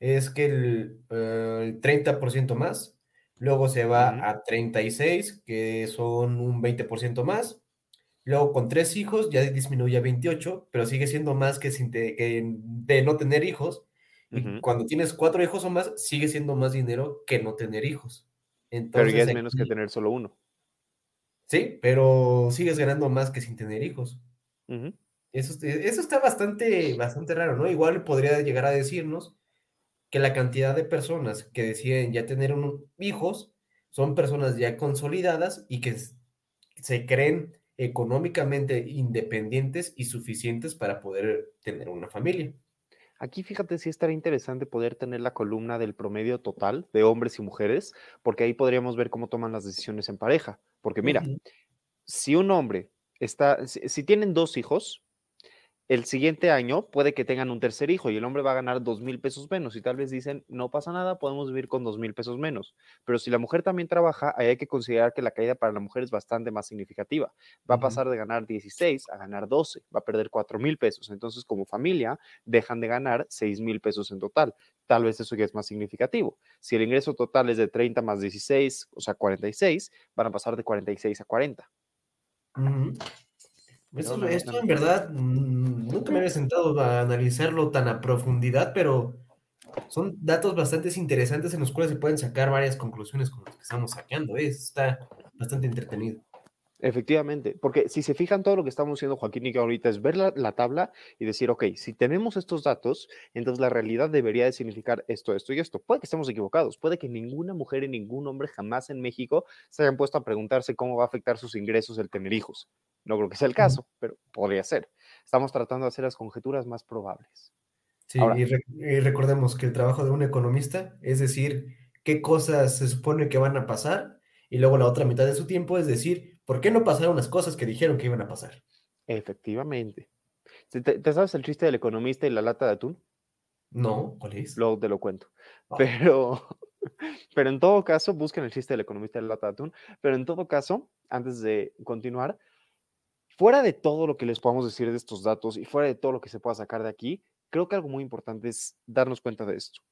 Es que el, eh, el 30% más, luego se va
Ujú.
a 36, que son un 20% más, Luego con tres hijos ya disminuye a 28, pero sigue siendo más que, sin te- que de no tener hijos. Y cuando tienes cuatro hijos o más, sigue siendo más dinero que no tener hijos.
Pero ya es menos que tener solo uno.
Sí, pero sigues ganando más que sin tener hijos. Eso, eso está bastante, bastante raro, ¿no? Igual podría llegar a decirnos que la cantidad de personas que deciden ya tener un- hijos son personas ya consolidadas y que se creen económicamente independientes y suficientes para poder tener una familia.
Aquí fíjate si estaría interesante poder tener la columna del promedio total de hombres y mujeres, porque ahí podríamos ver cómo toman las decisiones en pareja. Porque mira, si un hombre está, si, si tienen dos hijos, el siguiente año puede que tengan un tercer hijo y el hombre va a ganar dos mil pesos menos y tal vez dicen, no pasa nada, podemos vivir con dos mil pesos menos. Pero si la mujer también trabaja, ahí hay que considerar que la caída para la mujer es bastante más significativa. Va a pasar de ganar 16 a ganar 12, va a perder cuatro mil pesos. Entonces, como familia, dejan de ganar seis mil pesos en total. Tal vez eso ya es más significativo. Si el ingreso total es de 30 más 16, o sea, 46, van a pasar de 46 a 40.
Ujú.
No,
Eso-
no,
esto
no.
en verdad mm, nunca me había sentado a analizarlo tan a profundidad, pero son datos bastante interesantes en los cuales se pueden sacar varias conclusiones como las que estamos sacando. ¿eh? Está bastante entretenido.
Efectivamente, porque si se fijan, todo lo que estamos haciendo Joaquín y yo ahorita es ver la, la tabla y decir, ok, si tenemos estos datos, entonces la realidad debería de significar esto, esto y esto. Puede que estemos equivocados, puede que ninguna mujer y ningún hombre jamás en México se hayan puesto a preguntarse cómo va a afectar sus ingresos el tener hijos. No creo que sea el caso, pero podría ser. Estamos tratando de hacer las conjeturas más probables.
Sí,
Ahora-
y, re- y recordemos que el trabajo de un economista es decir qué cosas se supone que van a pasar y luego la otra mitad de su tiempo es decir por qué no pasaron las cosas que dijeron que iban a pasar.
Efectivamente. ¿Te, te sabes el chiste del economista y la lata de atún?
No, ¿cuál es?
Luego te lo cuento.
Ah.
Pero, pero en todo caso, busquen el chiste del economista de lata de atún. Pero en todo caso, antes de continuar, fuera de todo lo que les podamos decir de estos datos y fuera de todo lo que se pueda sacar de aquí, creo que algo muy importante es darnos cuenta de esto.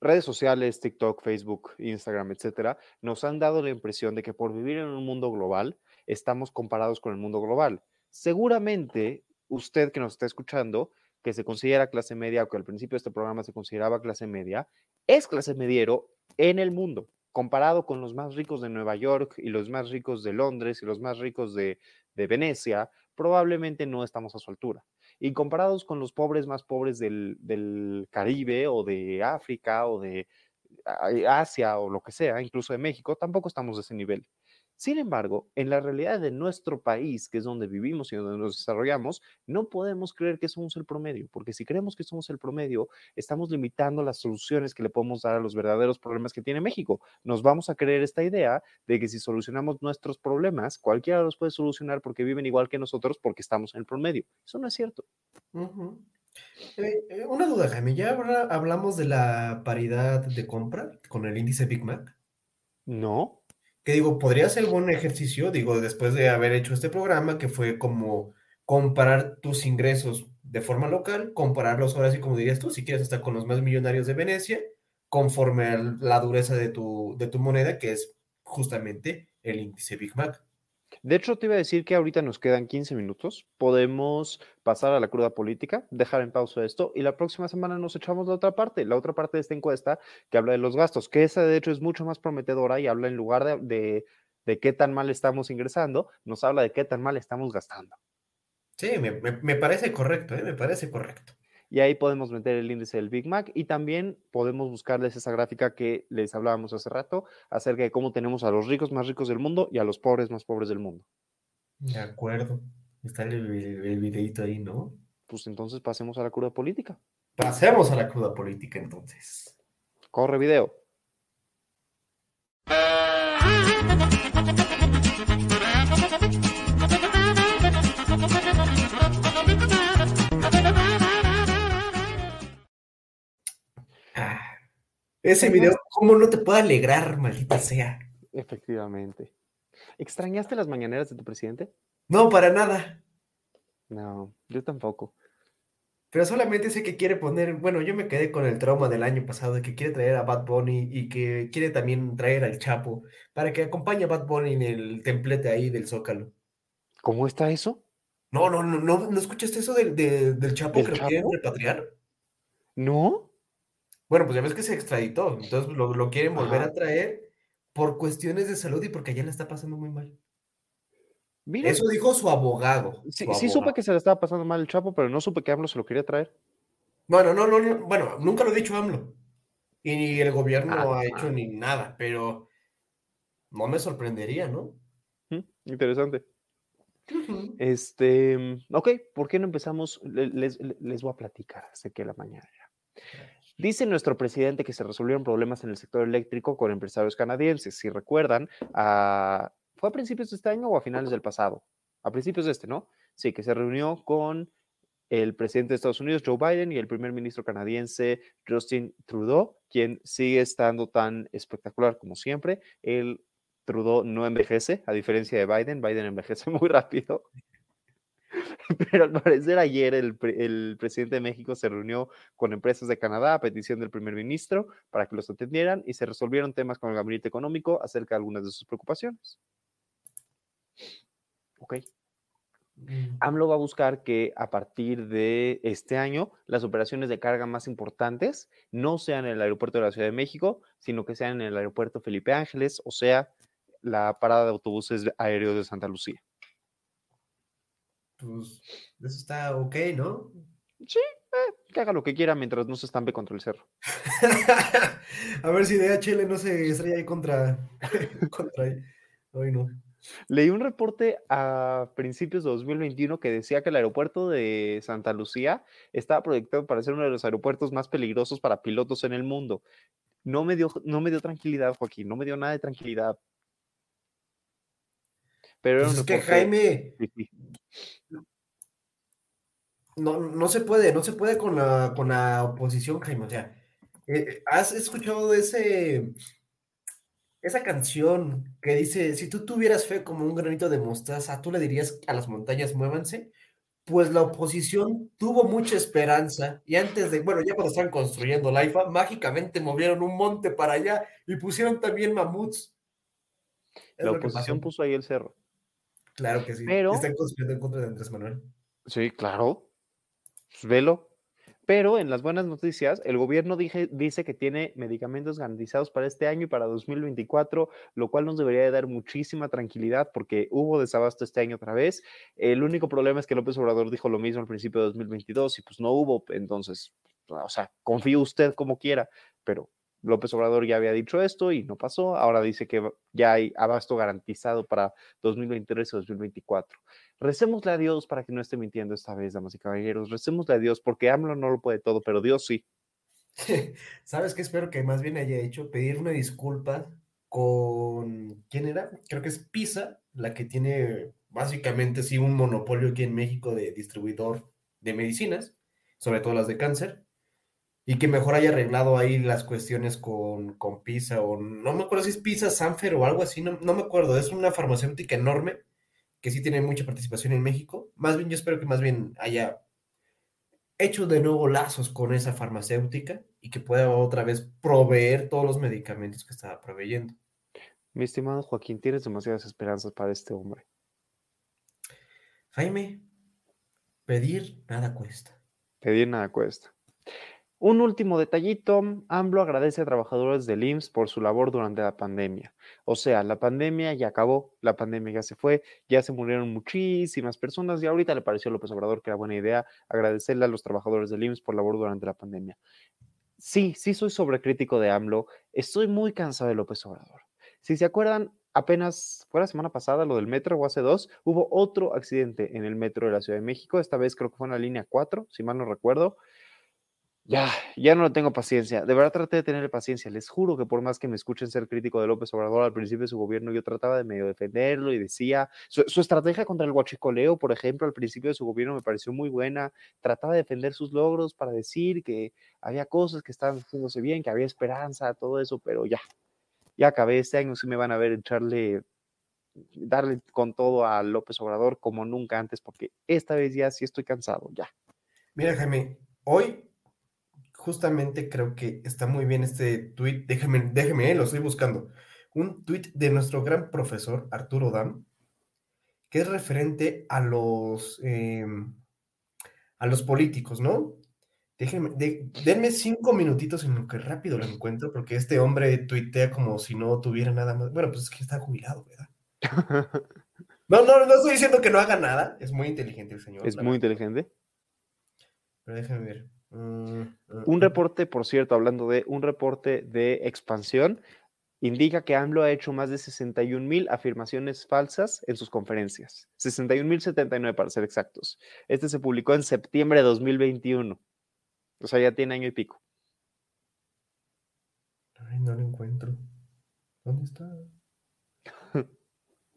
Redes sociales, TikTok, Facebook, Instagram, etcétera, nos han dado la impresión de que por vivir en un mundo global, estamos comparados con el mundo global. Seguramente usted que nos está escuchando, que se considera clase media o que al principio de este programa se consideraba clase media, es clase mediero en el mundo, comparado con los más ricos de Nueva York y los más ricos de Londres y los más ricos de, de Venecia, probablemente no estamos a su altura. Y comparados con los pobres más pobres del, del Caribe o de África o de a- Asia o lo que sea, incluso de México, tampoco estamos de ese nivel. Sin embargo, en la realidad de nuestro país, que es donde vivimos y donde nos desarrollamos, no podemos creer que somos el promedio, porque si creemos que somos el promedio, estamos limitando las soluciones que le podemos dar a los verdaderos problemas que tiene México. Nos vamos a creer esta idea de que si solucionamos nuestros problemas, cualquiera los puede solucionar porque viven igual que nosotros porque estamos en el promedio. Eso no es cierto.
Eh, eh, una duda, Jaime, ¿ya habla- hablamos de la paridad de compra con el índice Big Mac?
No,
Que digo, podría ser buen ejercicio, digo, después de haber hecho este programa, que fue como comparar tus ingresos de forma local, compararlos ahora sí, como dirías tú, si quieres hasta con los más millonarios de Venecia, conforme a la dureza de tu, de tu moneda, que es justamente el índice Big Mac.
De hecho, te iba a decir que ahorita nos quedan 15 minutos. Podemos pasar a la cruda política, dejar en pausa esto y la próxima semana nos echamos la otra parte, la otra parte de esta encuesta que habla de los gastos, que esa de hecho es mucho más prometedora y habla en lugar de, de, qué tan mal estamos ingresando, nos habla de qué tan mal estamos gastando.
Sí, me, me- parece correcto, ¿eh? Me parece correcto.
Y ahí podemos meter el índice del Big Mac y también podemos buscarles esa gráfica que les hablábamos hace rato acerca de cómo tenemos a los ricos más ricos del mundo y a los pobres más pobres del mundo.
De acuerdo. Está el, el, el videito ahí, ¿no?
Pues entonces pasemos a la cruda política.
Pasemos a la cruda política entonces.
Corre video.
Ese video, ¿cómo no te puede alegrar, maldita sea?
Efectivamente. ¿Extrañaste las mañaneras de tu presidente?
No, para nada.
No, yo tampoco.
Pero solamente sé que quiere poner, bueno, yo me quedé con el trauma del año pasado de que quiere traer a Bad Bunny y que quiere también traer al Chapo para que acompañe a Bad Bunny en el templete ahí del Zócalo.
¿Cómo está eso?
No, no, no, no, ¿no escuchaste eso del, de- del Chapo
¿Del
que lo quieren repatriar?
¿No?
Bueno, pues ya ves que se extraditó, entonces lo, lo quieren volver
Ajá.
a traer por cuestiones de salud y porque allá la está pasando muy mal.
Mira,
Eso dijo su abogado.
sí,
su
sí supe que se le estaba pasando mal el Chapo, pero no supe que AMLO se lo quería traer.
Bueno, no, no, no, bueno, nunca lo ha dicho AMLO. Y ni el gobierno
Ah,
ha hecho
ah.
ni nada, pero no me sorprendería, ¿no?
Interesante. Este, ok, ¿por qué no empezamos? Le- Les, le- les voy a platicar sé que la mañana. Dice nuestro presidente que se resolvieron problemas en el sector eléctrico con empresarios canadienses. Si recuerdan, a- ¿fue a principios de este año o a finales del pasado? A principios de este, ¿no? Sí, que se reunió con el presidente de Estados Unidos, Joe Biden, y el primer ministro canadiense, Justin Trudeau, quien sigue estando tan espectacular como siempre. El Trudeau no envejece, a diferencia de Biden. Biden envejece muy rápido. Pero al parecer ayer el, pre- el presidente de México se reunió con empresas de Canadá a petición del primer ministro para que los atendieran y se resolvieron temas con el gabinete económico acerca de algunas de sus preocupaciones. Ok.
Mm,
AMLO va a buscar que a partir de este año las operaciones de carga más importantes no sean en el aeropuerto de la Ciudad de México, sino que sean en el aeropuerto Felipe Ángeles, o sea, la parada de autobuses aéreos de Santa Lucía.
Pues eso está ok, ¿no?
Que haga lo que quiera mientras no se estampe contra el cerro.
A ver si DHL no se estrella ahí contra, contra ahí. Ay, no.
Leí un reporte a principios de 2021 que decía que el aeropuerto de Santa Lucía estaba proyectado para ser uno de los aeropuertos más peligrosos para pilotos en el mundo. No me dio, no me dio tranquilidad, Joaquín, no me dio nada de tranquilidad. Pero
Pues es que Jaime,
Sí, sí.
No, no se puede, no se puede con la, con la oposición, Jaime. O sea, eh, ¿has escuchado de ese, esa canción que dice, si tú tuvieras fe como un granito de mostaza, tú le dirías a las montañas, muévanse? Pues la oposición tuvo mucha esperanza y antes de, bueno, ya cuando estaban construyendo la IFA, mágicamente movieron un monte para allá y pusieron también mamuts. Es
La oposición puso ahí el cerro.
Claro que sí.
Pero-
Están conspirando en contra de Andrés Manuel.
Sí, claro. Pues velo. Pero en las buenas noticias, el gobierno dije- dice que tiene medicamentos garantizados para este año y para 2024, lo cual nos debería de dar muchísima tranquilidad porque hubo desabasto este año otra vez. El único problema es que López Obrador dijo lo mismo al principio de 2022 y pues no hubo. Entonces, o sea, confíe usted como quiera, pero López Obrador ya había dicho esto y no pasó. Ahora dice que ya hay abasto garantizado para 2023 o 2024. Recémosle a Dios para que no esté mintiendo esta vez, damas y caballeros. Recémosle a Dios porque AMLO no lo puede todo, pero Dios sí.
¿Sabes qué? Espero que más bien haya hecho pedir una disculpa con. ¿Quién era? Creo que es Pisa, la que tiene básicamente sí un monopolio aquí en México de distribuidor de medicinas, sobre todo las de cáncer y que mejor haya arreglado ahí las cuestiones con, con Pisa o no me acuerdo si es Pisa, Sanfer o algo así, no, no me acuerdo, es una farmacéutica enorme que sí tiene mucha participación en México. Más bien yo espero que más bien haya hecho de nuevo lazos con esa farmacéutica y que pueda otra vez proveer todos los medicamentos que estaba proveyendo.
Mi estimado Joaquín, tienes demasiadas esperanzas para este hombre.
Jaime, pedir nada cuesta.
Pedir nada cuesta. Un último detallito, AMLO agradece a trabajadores del IMSS por su labor durante la pandemia. O sea, la pandemia ya acabó, la pandemia ya se fue, ya se murieron muchísimas personas y ahorita le pareció a López Obrador que era buena idea agradecerle a los trabajadores del IMSS por la labor durante la pandemia. Sí, sí soy sobrecrítico de AMLO, estoy muy cansado de López Obrador. Si se acuerdan, apenas fue la semana pasada lo del metro o hace dos, hubo otro accidente en el metro de la Ciudad de México, esta vez creo que fue en la línea 4, si mal no recuerdo. Ya, ya no tengo paciencia. De verdad traté de tener paciencia. Les juro que por más que me escuchen ser crítico de López Obrador al principio de su gobierno, yo trataba de medio defenderlo y decía, su, estrategia contra el guachicoleo, por ejemplo, al principio de su gobierno me pareció muy buena. Trataba de defender sus logros para decir que había cosas que estaban haciéndose bien, que había esperanza, todo eso, pero ya, ya acabé. Este año sí me van a ver echarle darle con todo a López Obrador como nunca antes, porque esta vez ya sí estoy cansado, ya.
Mira, Jaime, hoy justamente creo que está muy bien este tweet. Déjeme, déjeme, eh, lo estoy buscando. Un tweet de nuestro gran profesor Arturo Dam, que es referente a los, eh, a los políticos, ¿no? Déjenme, de, denme cinco minutitos en lo que rápido lo encuentro, porque este hombre tuitea como si no tuviera nada más. Bueno, pues es que está jubilado, ¿verdad? No, no, no estoy diciendo que no haga nada. Es muy inteligente el señor.
Es muy inteligente.
Pero déjenme ver.
Un reporte, por cierto, hablando de un reporte de expansión, indica que AMLO ha hecho más de 61 mil afirmaciones falsas en sus conferencias. 61 mil 79 para ser exactos. Este se publicó en septiembre de 2021. O sea, ya tiene año y pico.
Ay, no lo encuentro. ¿Dónde está?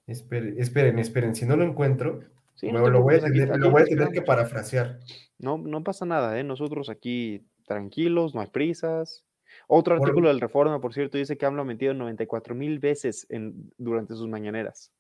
esperen, esperen, esperen. Si no lo encuentro,
Sí, no
lo voy a tener,
aquí
lo voy a
te
tener que parafrasear.
No, no pasa nada, ¿eh? Nosotros aquí tranquilos, no hay prisas. Otro
Por-
artículo del Reforma, por cierto, dice que AMLO ha mentido 94 mil veces en, durante sus mañaneras.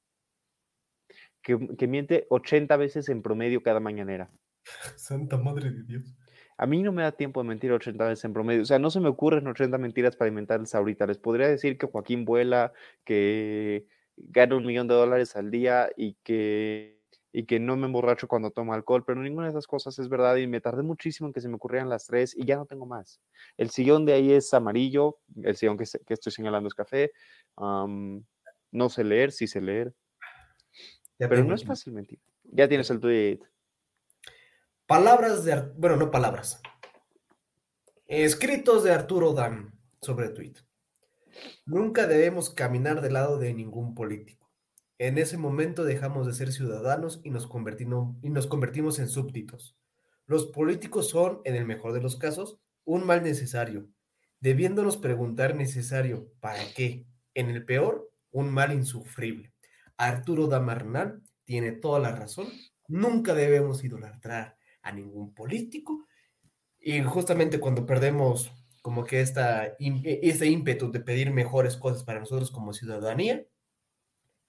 Que, que miente 80 veces en promedio cada mañanera.
Santa madre de Dios.
A mí no me da tiempo de mentir 80 veces en promedio. O sea, no se me ocurren 80 mentiras para inventarles ahorita. Les podría decir que Joaquín vuela, que gana un millón de dólares al día y que, y que no me emborracho cuando tomo alcohol, pero ninguna de esas cosas es verdad y me tardé muchísimo en que se me ocurrieran las tres y ya no tengo más. El sillón de ahí es amarillo, el sillón que, que estoy señalando es café. no sé leer, sí sé leer,
Ya
pero no es fácil mentir. Ya tienes el tweet.
Palabras de, bueno, no palabras. Escritos de Arturo Dam sobre tweet. Nunca debemos caminar del lado de ningún político. En ese momento dejamos de ser ciudadanos y nos convertimos, en súbditos. Los políticos son, en el mejor de los casos, un mal necesario, debiéndonos preguntar necesario, ¿para qué? En el peor, un mal insufrible. Arturo Damarnal tiene toda la razón. Nunca debemos idolatrar a ningún político. Y justamente cuando perdemos como que esta, e- ese ímpetu de pedir mejores cosas para nosotros como ciudadanía,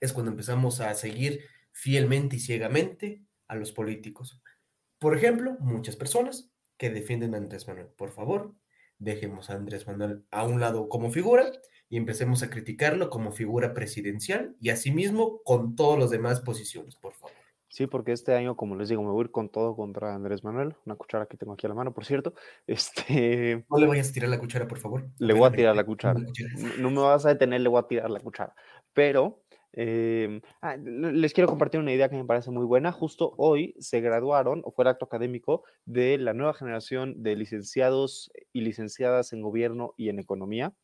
es cuando empezamos a seguir fielmente y ciegamente a los políticos. Por ejemplo, muchas personas que defienden a Andrés Manuel. Por favor, dejemos a Andrés Manuel a un lado como figura y empecemos a criticarlo como figura presidencial y asimismo con todas las demás posiciones, por favor.
Sí, porque este año, como les digo, me voy a ir con todo contra Andrés Manuel, una cuchara que tengo aquí a la mano, por cierto. Este,
No le vayas a tirar la cuchara, por favor.
le voy a tirar la cuchara. no me vas a detener, le voy a tirar la cuchara. Pero eh, ah, le- les quiero compartir una idea que me parece muy buena. Justo hoy se graduaron, o fue el acto académico, de la nueva generación de licenciados y licenciadas en gobierno y en economía.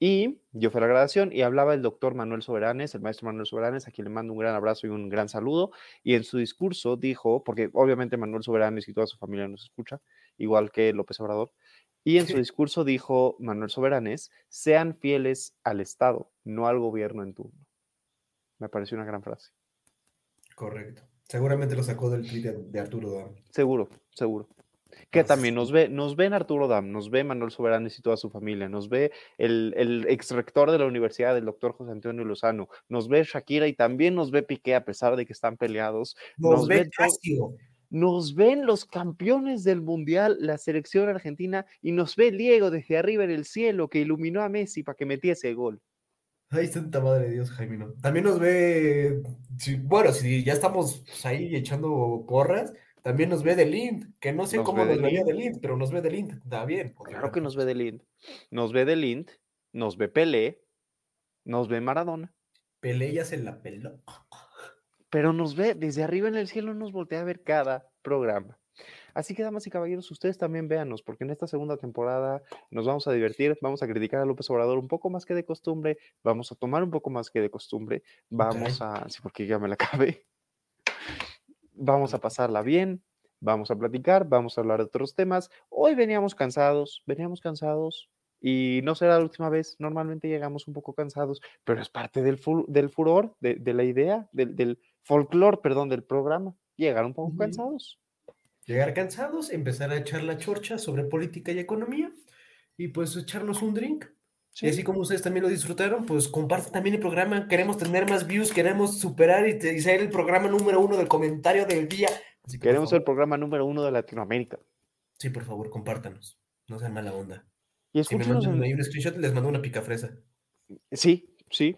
Y yo fui a la graduación y hablaba el doctor Manuel Soberanes, el maestro Manuel Soberanes, a quien le mando un gran abrazo y un gran saludo. Y en su discurso dijo, porque obviamente Manuel Soberanes y toda su familia nos escucha, igual que López Obrador, y en su discurso dijo Manuel Soberanes, sean fieles al Estado, no al gobierno en turno. Me pareció una gran frase.
Correcto. Seguramente lo sacó del tweet de, Arturo Dam.
Seguro, seguro. Que
Así
también nos ve, nos ven Arturo Dam, nos ve Manuel Soberanes y toda su familia, nos ve el, el ex rector de la universidad, el doctor José Antonio Lozano, nos ve Shakira y también nos ve Piqué, a pesar de que están peleados.
Nos,
Nos
ve
ve
Casio.
Nos ven los campeones del mundial, la selección argentina, y nos ve Diego desde arriba en el cielo que iluminó a Messi para que metiese el gol.
Ay, santa madre de Dios, Jaime. ¿no? También nos ve, si- bueno, si ya estamos pues, ahí echando porras, también nos ve del Int, que no sé
Nos
cómo
ve
nos
del Int.
del pero nos ve del Int, está bien.
Claro que nos ve de Lind. Nos ve de Lind, nos ve Pelé, nos ve Maradona.
Pelé ya se la peló.
Pero nos ve desde arriba en el cielo, nos voltea a ver cada programa. Así que, damas y caballeros, ustedes también véanos, porque en esta segunda temporada nos vamos a divertir, vamos a criticar a López Obrador un poco más que de costumbre, vamos a tomar un poco más que de costumbre, vamos a, sí, porque ya me la acabé, vamos a pasarla bien, vamos a platicar, vamos a hablar de otros temas. Hoy veníamos cansados, veníamos cansados, y no será la última vez, normalmente llegamos un poco cansados, pero es parte del, fu- del furor, de, de la idea, del, del folclore, perdón, del programa, llegar un poco cansados.
Llegar cansados, empezar a echar la chorcha sobre política y economía y pues echarnos un drink. Y así como ustedes también lo disfrutaron, pues compartan también el programa. Queremos tener más views, queremos superar y, te- y ser el programa número uno del comentario del día. Así que,
Queremos ser el programa número uno de Latinoamérica.
Sí, por favor, compártanos. No sean mala onda.
Y
Si me mandan
en-
ahí un screenshot, les mando una picafresa.
Sí, sí.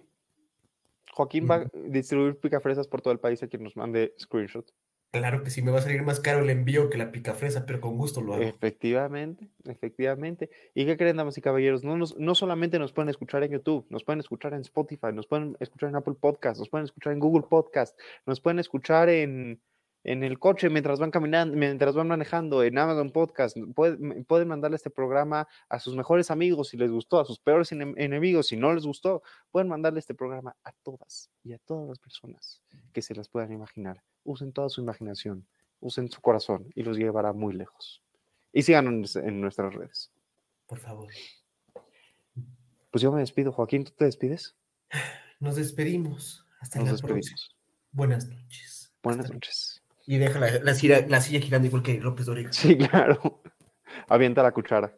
Joaquín va a distribuir picafresas por todo el país a quien nos mande screenshot.
Claro que sí, me va a salir más caro el envío que la picafresa, pero con gusto lo hago.
Efectivamente, efectivamente. ¿Y qué creen, damas y caballeros? No, nos- no solamente nos pueden escuchar en YouTube, nos pueden escuchar en Spotify, nos pueden escuchar en Apple Podcast, nos pueden escuchar en Google Podcast, nos pueden escuchar en, en el coche mientras van caminando, mientras van manejando, en Amazon Podcast. Pueden, pueden mandarle este programa a sus mejores amigos si les gustó, a sus peores enem- enemigos si no les gustó. Pueden mandarle este programa a todas y a todas las personas que se las puedan imaginar. Usen toda su imaginación, usen su corazón y los llevará muy lejos. Y síganos en nuestras redes.
Por favor.
Pues yo me despido, Joaquín, ¿tú te despides?
Nos despedimos. Hasta
Nos
la próxima.
despedimos.
Buenas noches.
Buenas
Hasta-
noches.
Y deja la, la silla, la silla girando igual que López Dóriga.
Sí, claro. Avienta la cuchara.